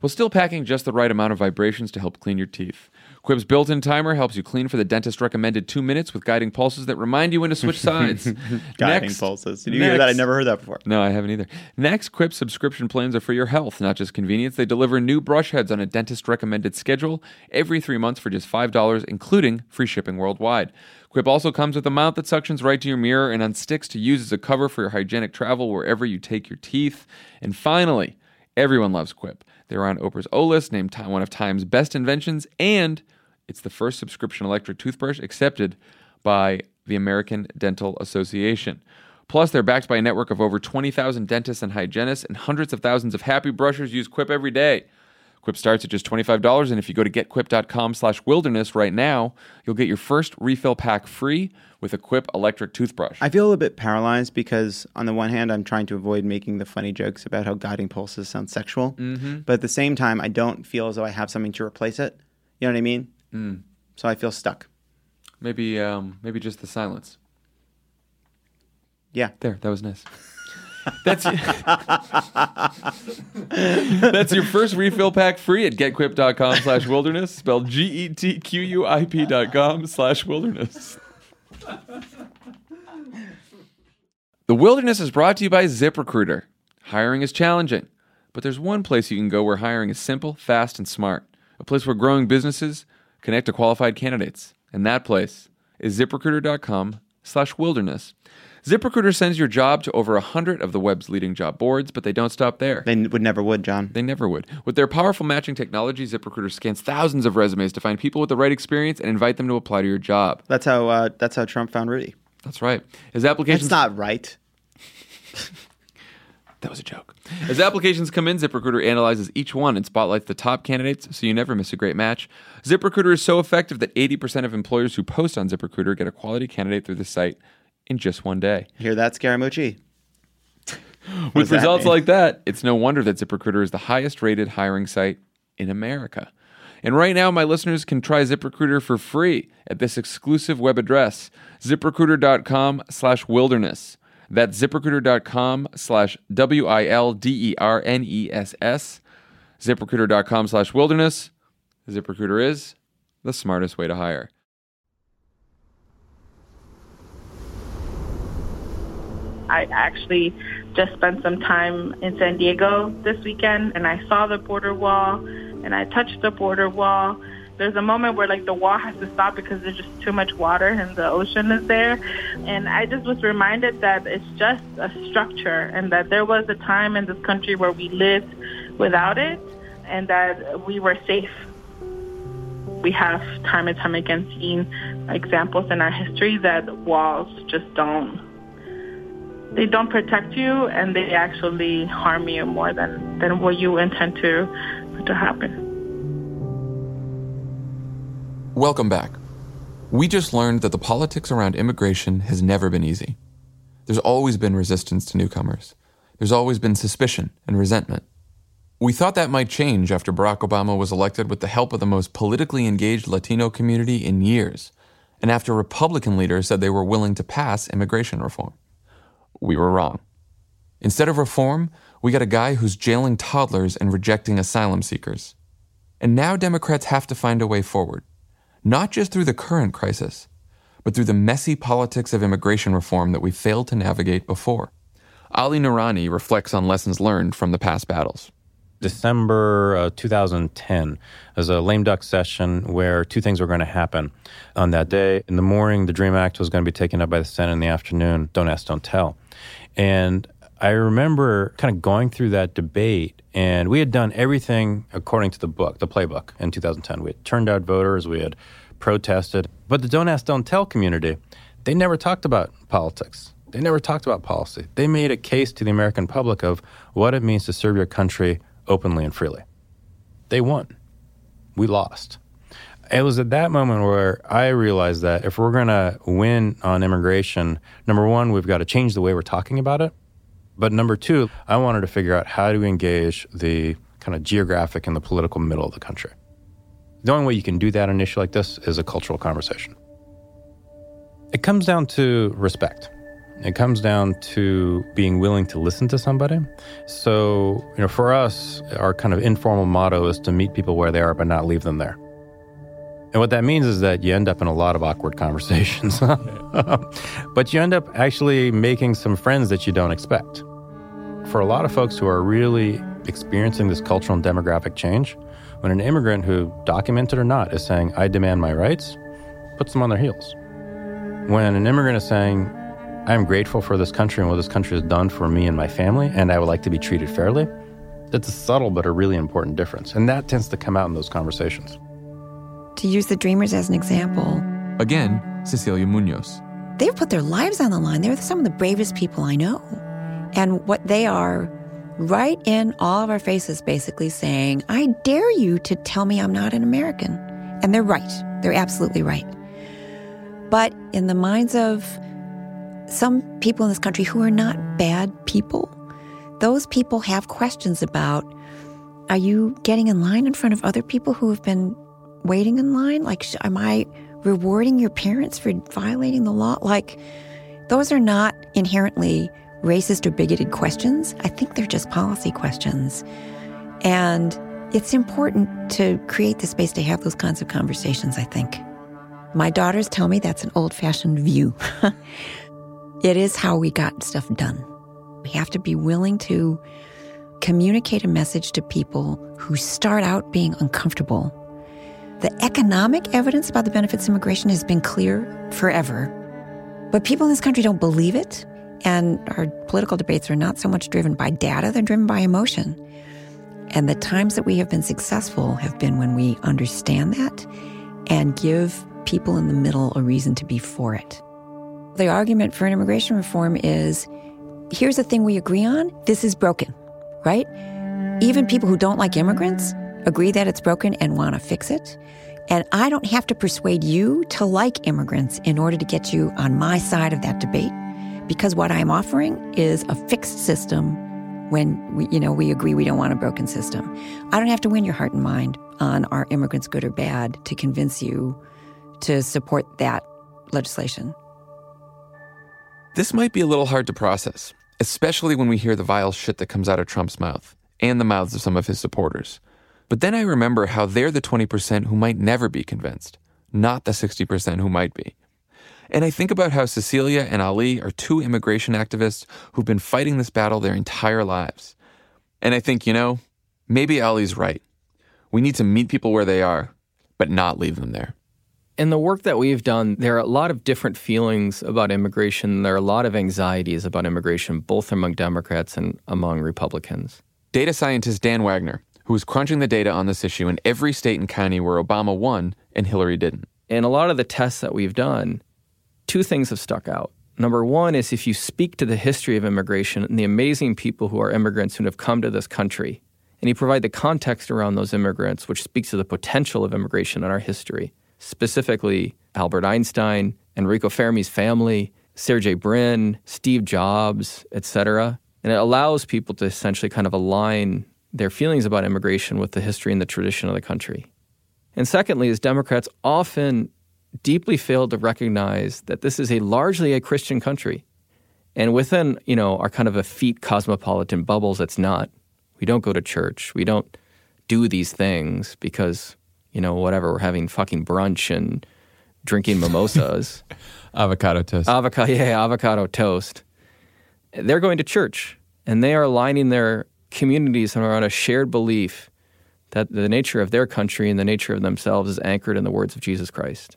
while still packing just the right amount of vibrations to help clean your teeth. Quip's built in timer helps you clean for the dentist recommended two minutes with guiding pulses that remind you when to switch [LAUGHS] sides. Guiding Next- pulses. Did you hear that? I never heard that before. No, I haven't either. Next, Quip subscription plans are for your health, not just convenience. They deliver new brush heads on a dentist recommended schedule every three months for just $5, including free shipping worldwide. Quip also comes with a mount that suctions right to your mirror and unsticks to use as a cover for your hygienic travel wherever you take your teeth. And finally, everyone loves Quip. They're on Oprah's O list, named one of Time's best inventions, and it's the first subscription electric toothbrush accepted by the American Dental Association. Plus, they're backed by a network of over 20,000 dentists and hygienists, and hundreds of thousands of happy brushers use Quip every day. Quip starts at just $25, and if you go to getquip.com slash wilderness right now, you'll get your first refill pack free with a Quip electric toothbrush. I feel a bit paralyzed because, on the one hand, I'm trying to avoid making the funny jokes about how guiding pulses sound sexual. Mhm. But at the same time, I don't feel as though I have something to replace it. You know what I mean? Mm. So I feel stuck. Maybe, um, maybe just the silence. Yeah. There, that was nice. That's [LAUGHS] That's your first refill pack free at getquip.com slash wilderness, spelled G-E-T-Q-U-I-P dot com slash wilderness. The Wilderness is brought to you by ZipRecruiter. Hiring is challenging, but there's one place you can go where hiring is simple, fast, and smart. A place where growing businesses connect to qualified candidates. And that place is ziprecruiter.com slash wilderness. ZipRecruiter sends your job to over 100 of the web's leading job boards, but they don't stop there. They would never would, Jon. They never would. With their powerful matching technology, ZipRecruiter scans thousands of resumes to find people with the right experience and invite them to apply to your job. That's how uh, that's how Trump found Rudy. That's right. His applications That's not right. [LAUGHS] That was a joke. As applications come in, ZipRecruiter analyzes each one and spotlights the top candidates so you never miss a great match. ZipRecruiter is so effective that 80% of employers who post on ZipRecruiter get a quality candidate through the site in just one day. Hear that, Scaramucci? With that results like that, it's no wonder that ZipRecruiter is the highest rated hiring site in America. And right now, my listeners can try ZipRecruiter for free at this exclusive web address, ziprecruiter.com slash wilderness. That's ziprecruiter.com slash W I L D E R N E S S. ZipRecruiter.com slash wilderness. ZipRecruiter is the smartest way to hire. I actually just spent some time in San Diego this weekend and I saw the border wall and I touched the border wall. There's a moment where like the wall has to stop because there's just too much water and the ocean is there. And I just was reminded that it's just a structure and that there was a time in this country where we lived without it and that we were safe. We have time and time again seen examples in our history that walls just don't they don't protect you and they actually harm you more than, than what you intend to to happen. Welcome back. We just learned that the politics around immigration has never been easy. There's always been resistance to newcomers. There's always been suspicion and resentment. We thought that might change after Barack Obama was elected with the help of the most politically engaged Latino community in years, and after Republican leaders said they were willing to pass immigration reform. We were wrong. Instead of reform, we got a guy who's jailing toddlers and rejecting asylum seekers. And now Democrats have to find a way forward, not just through the current crisis, but through the messy politics of immigration reform that we failed to navigate before. Ali Noorani reflects on lessons learned from the past battles. December uh, 2010 was a lame duck session where two things were going to happen on that day. In the morning, the DREAM Act was going to be taken up by the Senate. In the afternoon, don't ask, don't tell. And I remember kind of going through that debate, and we had done everything according to the book, the playbook in 2010. We had turned out voters, we had protested, but the don't ask, don't tell community, they never talked about politics. They never talked about policy. They made a case to the American public of what it means to serve your country openly and freely. They won. We lost. It was at that moment where I realized that if we're going to win on immigration, number one, we've got to change the way we're talking about it. But number two, I wanted to figure out how to engage the kind of geographic and the political middle of the country. The only way you can do that on an issue like this is a cultural conversation. It comes down to respect. It comes down to being willing to listen to somebody. So, you know, for us, our kind of informal motto is to meet people where they are, but not leave them there. And what that means is that you end up in a lot of awkward [LAUGHS] conversations. but you end up actually making some friends that you don't expect. For a lot of folks who are really experiencing this cultural and demographic change, when an immigrant who, documented or not, is saying, I demand my rights, puts them on their heels. When an immigrant is saying, I'm grateful for this country and what this country has done for me and my family, and I would like to be treated fairly, that's a subtle but a really important difference. And that tends to come out in those conversations. To use the Dreamers as an example, Again, Cecilia Munoz. they've put their lives on the line. They're some of the bravest people I know. And what they are right in all of our faces, basically saying, I dare you to tell me I'm not an American. And they're right. They're absolutely right. But in the minds of some people in this country who are not bad people, those people have questions about are you getting in line in front of other people who have been waiting in line? Like, sh- am I rewarding your parents for violating the law? Like, those are not inherently racist or bigoted questions. I think they're just policy questions. And it's important to create the space to have those kinds of conversations, I think. My daughters tell me that's an old fashioned view. [LAUGHS] it is how we got stuff done. We have to be willing to communicate a message to people who start out being uncomfortable. The economic evidence about the benefits of immigration has been clear forever. But people in this country don't believe it, and our political debates are not so much driven by data, they're driven by emotion. And the times that we have been successful have been when we understand that and give people in the middle a reason to be for it. The argument for an immigration reform is here's the thing we agree on this is broken, right? Even people who don't like immigrants agree that it's broken and want to fix it. And I don't have to persuade you to like immigrants in order to get you on my side of that debate because what I'm offering is a fixed system when we, you know, we agree we don't want a broken system. I don't have to win your heart and mind on are immigrants good or bad to convince you to support that legislation. This might be a little hard to process, especially when we hear the vile shit that comes out of Trump's mouth and the mouths of some of his supporters. But then I remember how they're the 20% who might never be convinced, not the 60% who might be. And I think about how Cecilia and Ali are two immigration activists who've been fighting this battle their entire lives. And I think, you know, maybe Ali's right. We need to meet people where they are, but not leave them there. In the work that we've done, there are a lot of different feelings about immigration. There are a lot of anxieties about immigration, both among Democrats and among Republicans. Data scientist Dan Wagner, who was crunching the data on this issue in every state and county where Obama won and Hillary didn't. In a lot of the tests that we've done, two things have stuck out. Number one is if you speak to the history of immigration and the amazing people who are immigrants who have come to this country, and you provide the context around those immigrants, which speaks to the potential of immigration in our history, specifically Albert Einstein, Enrico Fermi's family, Sergey Brin, Steve Jobs, etc. And it allows people to essentially kind of align their feelings about immigration with the history and the tradition of the country. And secondly, is Democrats often deeply fail to recognize that this is a largely a Christian country. And within, you know, our kind of effete cosmopolitan bubbles, it's not. We don't go to church. We don't do these things because, you know, whatever, we're having fucking brunch and drinking mimosas. [LAUGHS] avocado toast. Avocado, yeah, avocado toast. They're going to church and they are aligning their communities that are on a shared belief that the nature of their country and the nature of themselves is anchored in the words of Jesus Christ.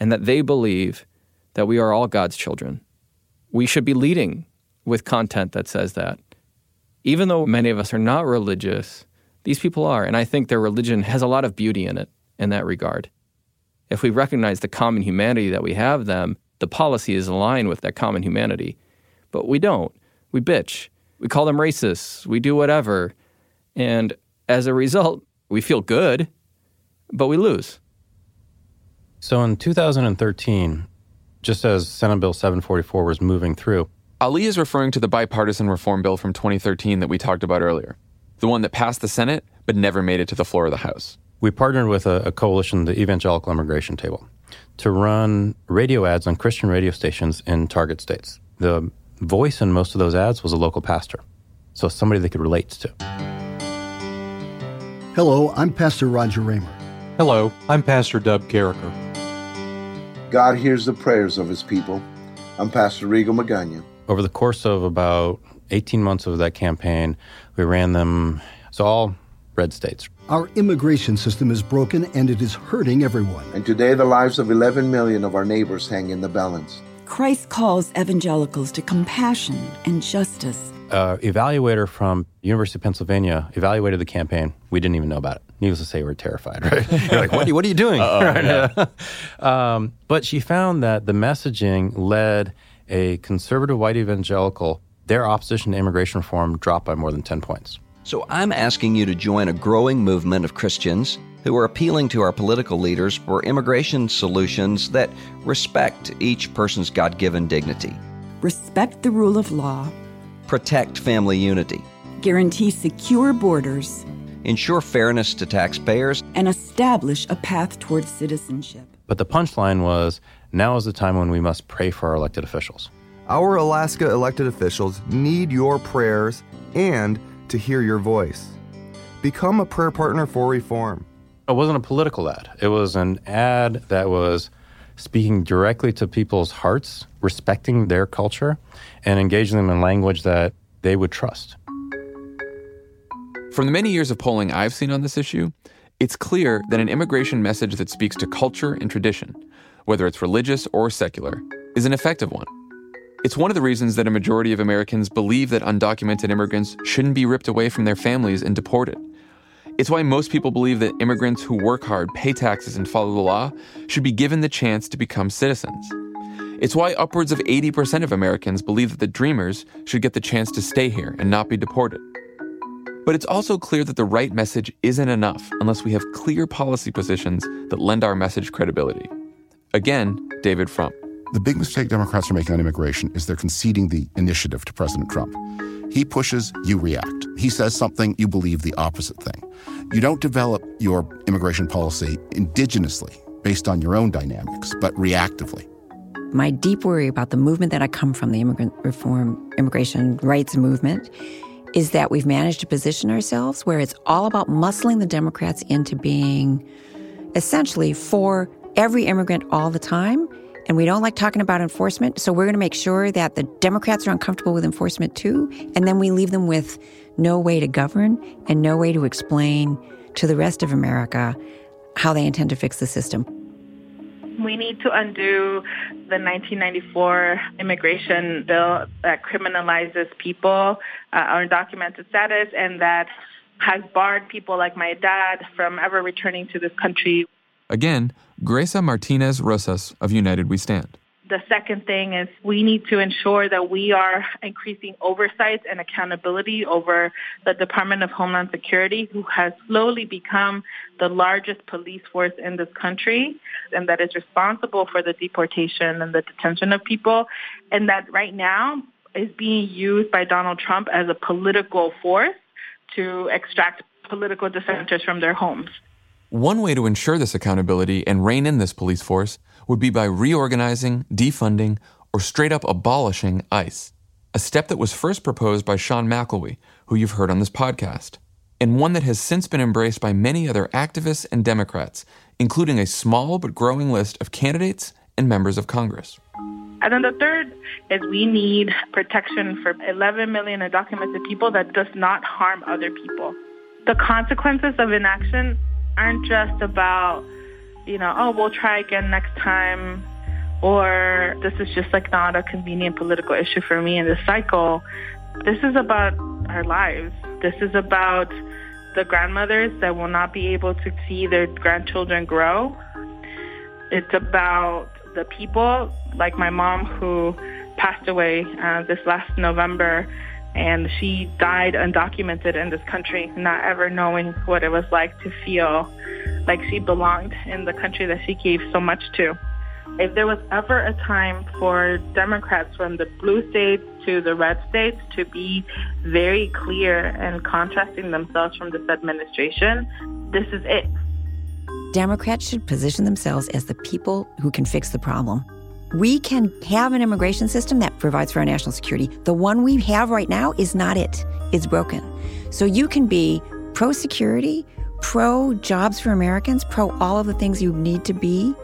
And that they believe that we are all God's children. We should be leading with content that says that. Even though many of us are not religious, these people are. And I think their religion has a lot of beauty in it in that regard. If we recognize the common humanity that we have them, the policy is aligned with that common humanity. But we don't. We bitch. We call them racists. We do whatever. And as a result, we feel good, but we lose. So in 2013, just as Senate Bill 744 was moving through, Ali is referring to the bipartisan reform bill from 2013 that we talked about earlier, the one that passed the Senate but never made it to the floor of the House. We partnered with a, a coalition, the Evangelical Immigration Table, to run radio ads on Christian radio stations in target states. The voice in most of those ads was a local pastor, so somebody they could relate to. Hello, I'm Pastor Roger Raymer. Hello, I'm Pastor Dub Carricker. God hears the prayers of his people. I'm Pastor Rigo Magana. Over the course of about 18 months of that campaign, we ran them, so all red states. Our immigration system is broken and it is hurting everyone. And today, the lives of 11 million of our neighbors hang in the balance. Christ calls evangelicals to compassion and justice. Uh, evaluator from University of Pennsylvania evaluated the campaign. We didn't even know about it. Needless to say, we are terrified. [LAUGHS] Right? You're like, what are you, what are you doing? Right? yeah. [LAUGHS] um, but she found that the messaging led a conservative white evangelical. Their opposition to immigration reform dropped by more than ten points. So I'm asking you to join a growing movement of Christians who are appealing to our political leaders for immigration solutions that respect each person's God given dignity, Respect the rule of law, protect family unity, guarantee secure borders, ensure fairness to taxpayers, and establish a path towards citizenship. But the punchline was now is the time when we must pray for our elected officials. Our Alaska elected officials need your prayers and to hear your voice. Become a prayer partner for reform. It wasn't a political ad, it was an ad that was speaking directly to people's hearts, respecting their culture, and engaging them in language that they would trust. From the many years of polling I've seen on this issue, it's clear that an immigration message that speaks to culture and tradition, whether it's religious or secular, is an effective one. It's one of the reasons that a majority of Americans believe that undocumented immigrants shouldn't be ripped away from their families and deported. It's why most people believe that immigrants who work hard, pay taxes, and follow the law should be given the chance to become citizens. It's why upwards of 80% of Americans believe that the Dreamers should get the chance to stay here and not be deported. But it's also clear that the right message isn't enough unless we have clear policy positions that lend our message credibility. Again, David Frum. The big mistake Democrats are making on immigration is they're conceding the initiative to President Trump. He pushes, you react. He says something, you believe the opposite thing. You don't develop your immigration policy indigenously based on your own dynamics, but reactively. My deep worry about the movement that I come from, the immigrant reform, immigration rights movement, is that we've managed to position ourselves where it's all about muscling the Democrats into being essentially for every immigrant all the time. And we don't like talking about enforcement. So we're going to make sure that the Democrats are uncomfortable with enforcement too. And then we leave them with no way to govern and no way to explain to the rest of America how they intend to fix the system. We need to undo the 1994 immigration bill that criminalizes people, uh, our undocumented status, and that has barred people like my dad from ever returning to this country. Again, Greisa Martinez Rosas of United We Stand. The second thing is we need to ensure that we are increasing oversight and accountability over the Department of Homeland Security, who has slowly become the largest police force in this country and that is responsible for the deportation and the detention of people, and that right now is being used by Donald Trump as a political force to extract political dissenters from their homes. One way to ensure this accountability and rein in this police force would be by reorganizing, defunding, or straight up abolishing ICE, a step that was first proposed by Sean McElwee, who you've heard on this podcast, and one that has since been embraced by many other activists and Democrats, including a small but growing list of candidates and members of Congress. And then the third is we need protection for 11 million undocumented people that does not harm other people. The consequences of inaction aren't just about, you know, oh, we'll try again next time, or this is just like not a convenient political issue for me in this cycle. This is about our lives. This is about the grandmothers that will not be able to see their grandchildren grow. It's about the people like my mom who passed away uh, this last November, and she died undocumented in this country, not ever knowing what it was like to feel like she belonged in the country that she gave so much to. If there was ever a time for Democrats from the blue states to the red states to be very clear and contrasting themselves from this administration, this is it. Democrats should position themselves as the people who can fix the problem. We can have an immigration system that provides for our national security. The one we have right now is not it, it's broken. So you can be pro security, pro jobs for Americans, pro all of the things you need to be,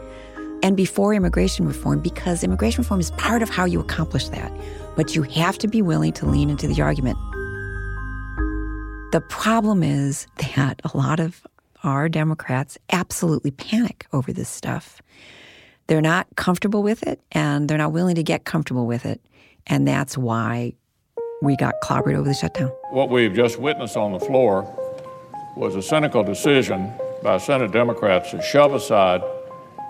and before immigration reform, because immigration reform is part of how you accomplish that. But you have to be willing to lean into the argument. The problem is [LAUGHS] that a lot of our Democrats absolutely panic over this stuff. They're not comfortable with it and they're not willing to get comfortable with it. And that's why we got clobbered over the shutdown. What we've just witnessed on the floor was a cynical decision by Senate Democrats to shove aside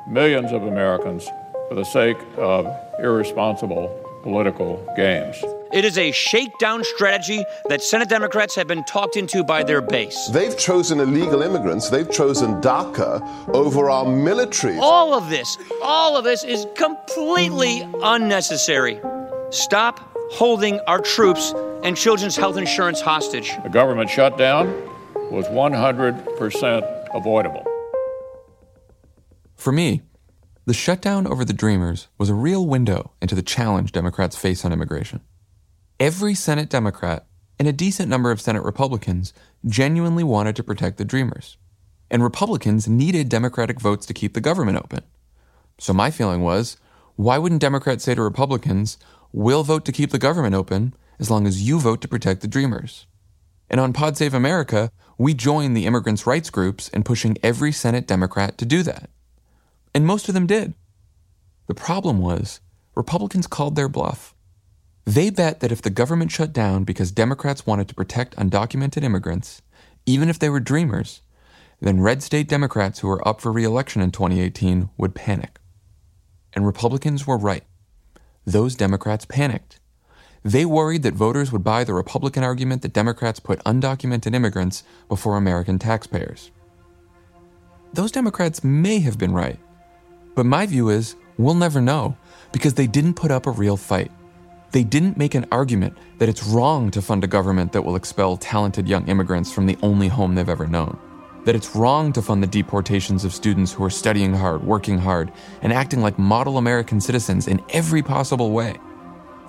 millions of Americans for the sake of irresponsible political games. It is a shakedown strategy that Senate Democrats have been talked into by their base. They've chosen illegal immigrants, they've chosen DACA over our military. All of this, all of this is completely unnecessary. Stop holding our troops and children's health insurance hostage. The government shutdown was 100% avoidable. For me, the shutdown over the Dreamers was a real window into the challenge Democrats face on immigration. Every Senate Democrat and a decent number of Senate Republicans genuinely wanted to protect the Dreamers. And Republicans needed Democratic votes to keep the government open. So my feeling was why wouldn't Democrats say to Republicans, we'll vote to keep the government open as long as you vote to protect the Dreamers? And on Pod Save America, we joined the immigrants' rights groups in pushing every Senate Democrat to do that. And most of them did. The problem was, Republicans called their bluff. They bet that if the government shut down because Democrats wanted to protect undocumented immigrants, even if they were dreamers, then red state Democrats who were up for re election in 2018 would panic. And Republicans were right. Those Democrats panicked. They worried that voters would buy the Republican argument that Democrats put undocumented immigrants before American taxpayers. Those Democrats may have been right. But my view is we'll never know because they didn't put up a real fight. They didn't make an argument that it's wrong to fund a government that will expel talented young immigrants from the only home they've ever known. That it's wrong to fund the deportations of students who are studying hard, working hard, and acting like model American citizens in every possible way.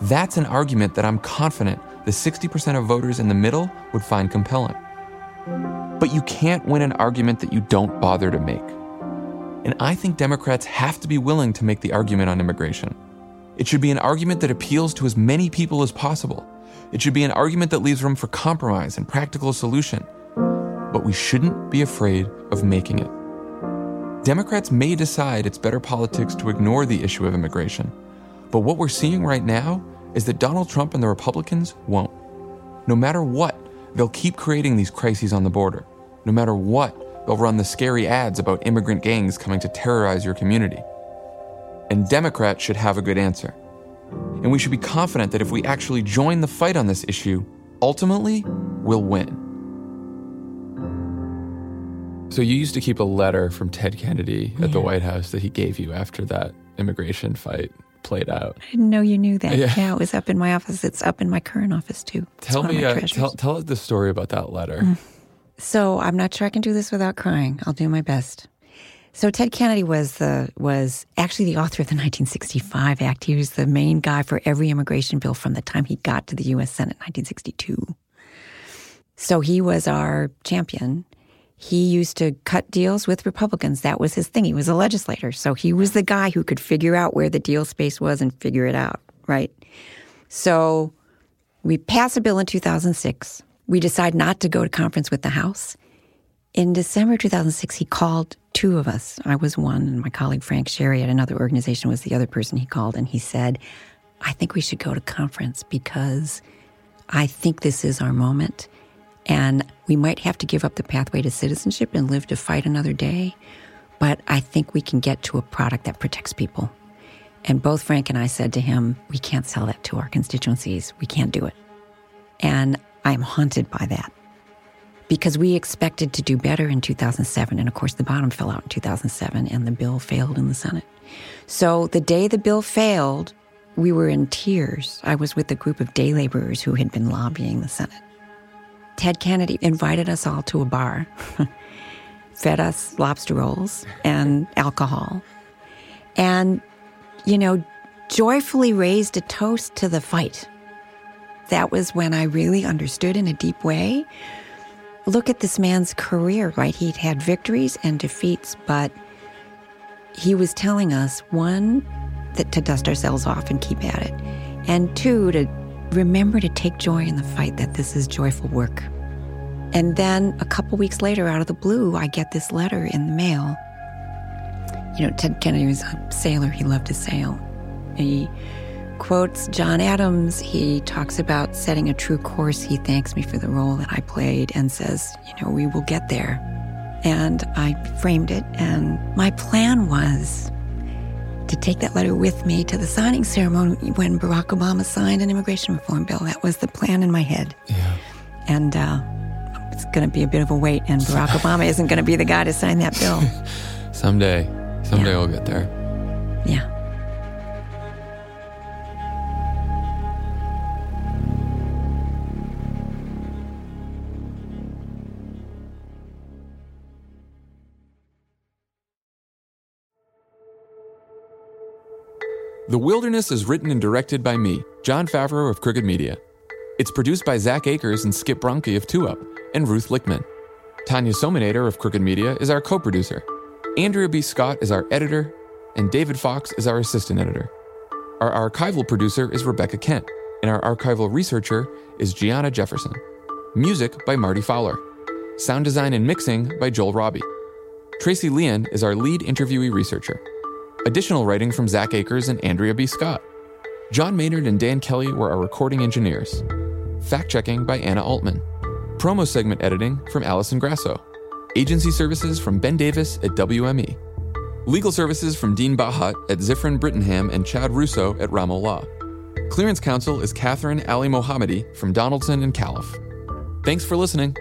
That's an argument that I'm confident the 60% of voters in the middle would find compelling. But you can't win an argument that you don't bother to make. And I think Democrats have to be willing to make the argument on immigration. It should be an argument that appeals to as many people as possible. It should be an argument that leaves room for compromise and practical solution. But we shouldn't be afraid of making it. Democrats may decide it's better politics to ignore the issue of immigration. But what we're seeing right now is that Donald Trump and the Republicans won't. No matter what, they'll keep creating these crises on the border. No matter what, They'll run the scary ads about immigrant gangs coming to terrorize your community. And Democrats should have a good answer. And we should be confident that if we actually join the fight on this issue, ultimately, we'll win. So, you used to keep a letter from Ted Kennedy at yeah. the White House that he gave you after that immigration fight played out. I didn't know you knew that. Yeah, yeah it was up in my office. It's up in my current office, too. It's tell me, uh, tell, tell us the story about that letter. Mm. So I'm not sure I can do this without crying. I'll do my best. So Ted Kennedy was the was actually the author of the 1965 Act. He was the main guy for every immigration bill from the time he got to the U.S. Senate in 1962. So he was our champion. He used to cut deals with Republicans. That was his thing. He was a legislator. So he was the guy who could figure out where the deal space was and figure it out, right? So we passed a bill in 2006 we decide not to go to conference with the House. In December 2006, he called two of us. I was one, and my colleague Frank Sherry at another organization was the other person he called. And he said, I think we should go to conference because I think this is our moment. And we might have to give up the pathway to citizenship and live to fight another day. But I think we can get to a product that protects people. And both Frank and I said to him, We can't sell that to our constituencies. We can't do it. And I'm haunted by that because we expected to do better in 2007. And of course, the bottom fell out in 2007 and the bill failed in the Senate. So the day the bill failed, we were in tears. I was with a group of day laborers who had been lobbying the Senate. Ted Kennedy invited us all to a bar, [LAUGHS] fed us lobster rolls and alcohol, and, you know, joyfully raised a toast to the fight. That was when I really understood in a deep way. Look at this man's career, right? He'd had victories and defeats, but he was telling us one, that to dust ourselves off and keep at it, and two, to remember to take joy in the fight, that this is joyful work. And then a couple weeks later, out of the blue, I get this letter in the mail. You know, Ted Kennedy was a sailor, he loved to sail. He quotes John Adams. He talks about setting a true course. He thanks me for the role that I played and says, you know, we will get there. And I framed it, and my plan was to take that letter with me to the signing ceremony when Barack Obama signed an immigration reform bill. That was the plan in my head. Yeah. And uh, it's going to be a bit of a wait, and Barack [LAUGHS] Obama isn't going to be the guy to sign that bill. Someday. Someday we'll get there. Yeah. The Wilderness is written and directed by me, Jon Favreau of Crooked Media. It's produced by Zach Akers and Skip Bronkie of 2 Up and Ruth Lickman. Tanya Somanader of Crooked Media is our co producer. Andrea B. Scott is our editor, and David Fox is our assistant editor. Our archival producer is Rebecca Kent, and our archival researcher is Gianna Jefferson. Music by Marty Fowler. Sound design and mixing by Joel Robbie. Tracy Leon is our lead interviewee researcher. Additional writing from Zach Akers and Andrea B. Scott. John Maynard and Dan Kelly were our recording engineers. Fact checking by Anna Altman. Promo segment editing from Allison Grasso. Agency services from Ben Davis at WME. Legal services from Dean Bahat at Ziffren Brittenham and Chad Russo at Ramo Law. Clearance counsel is Catherine Ali Mohammadi from Donaldson and Callif. Thanks for listening.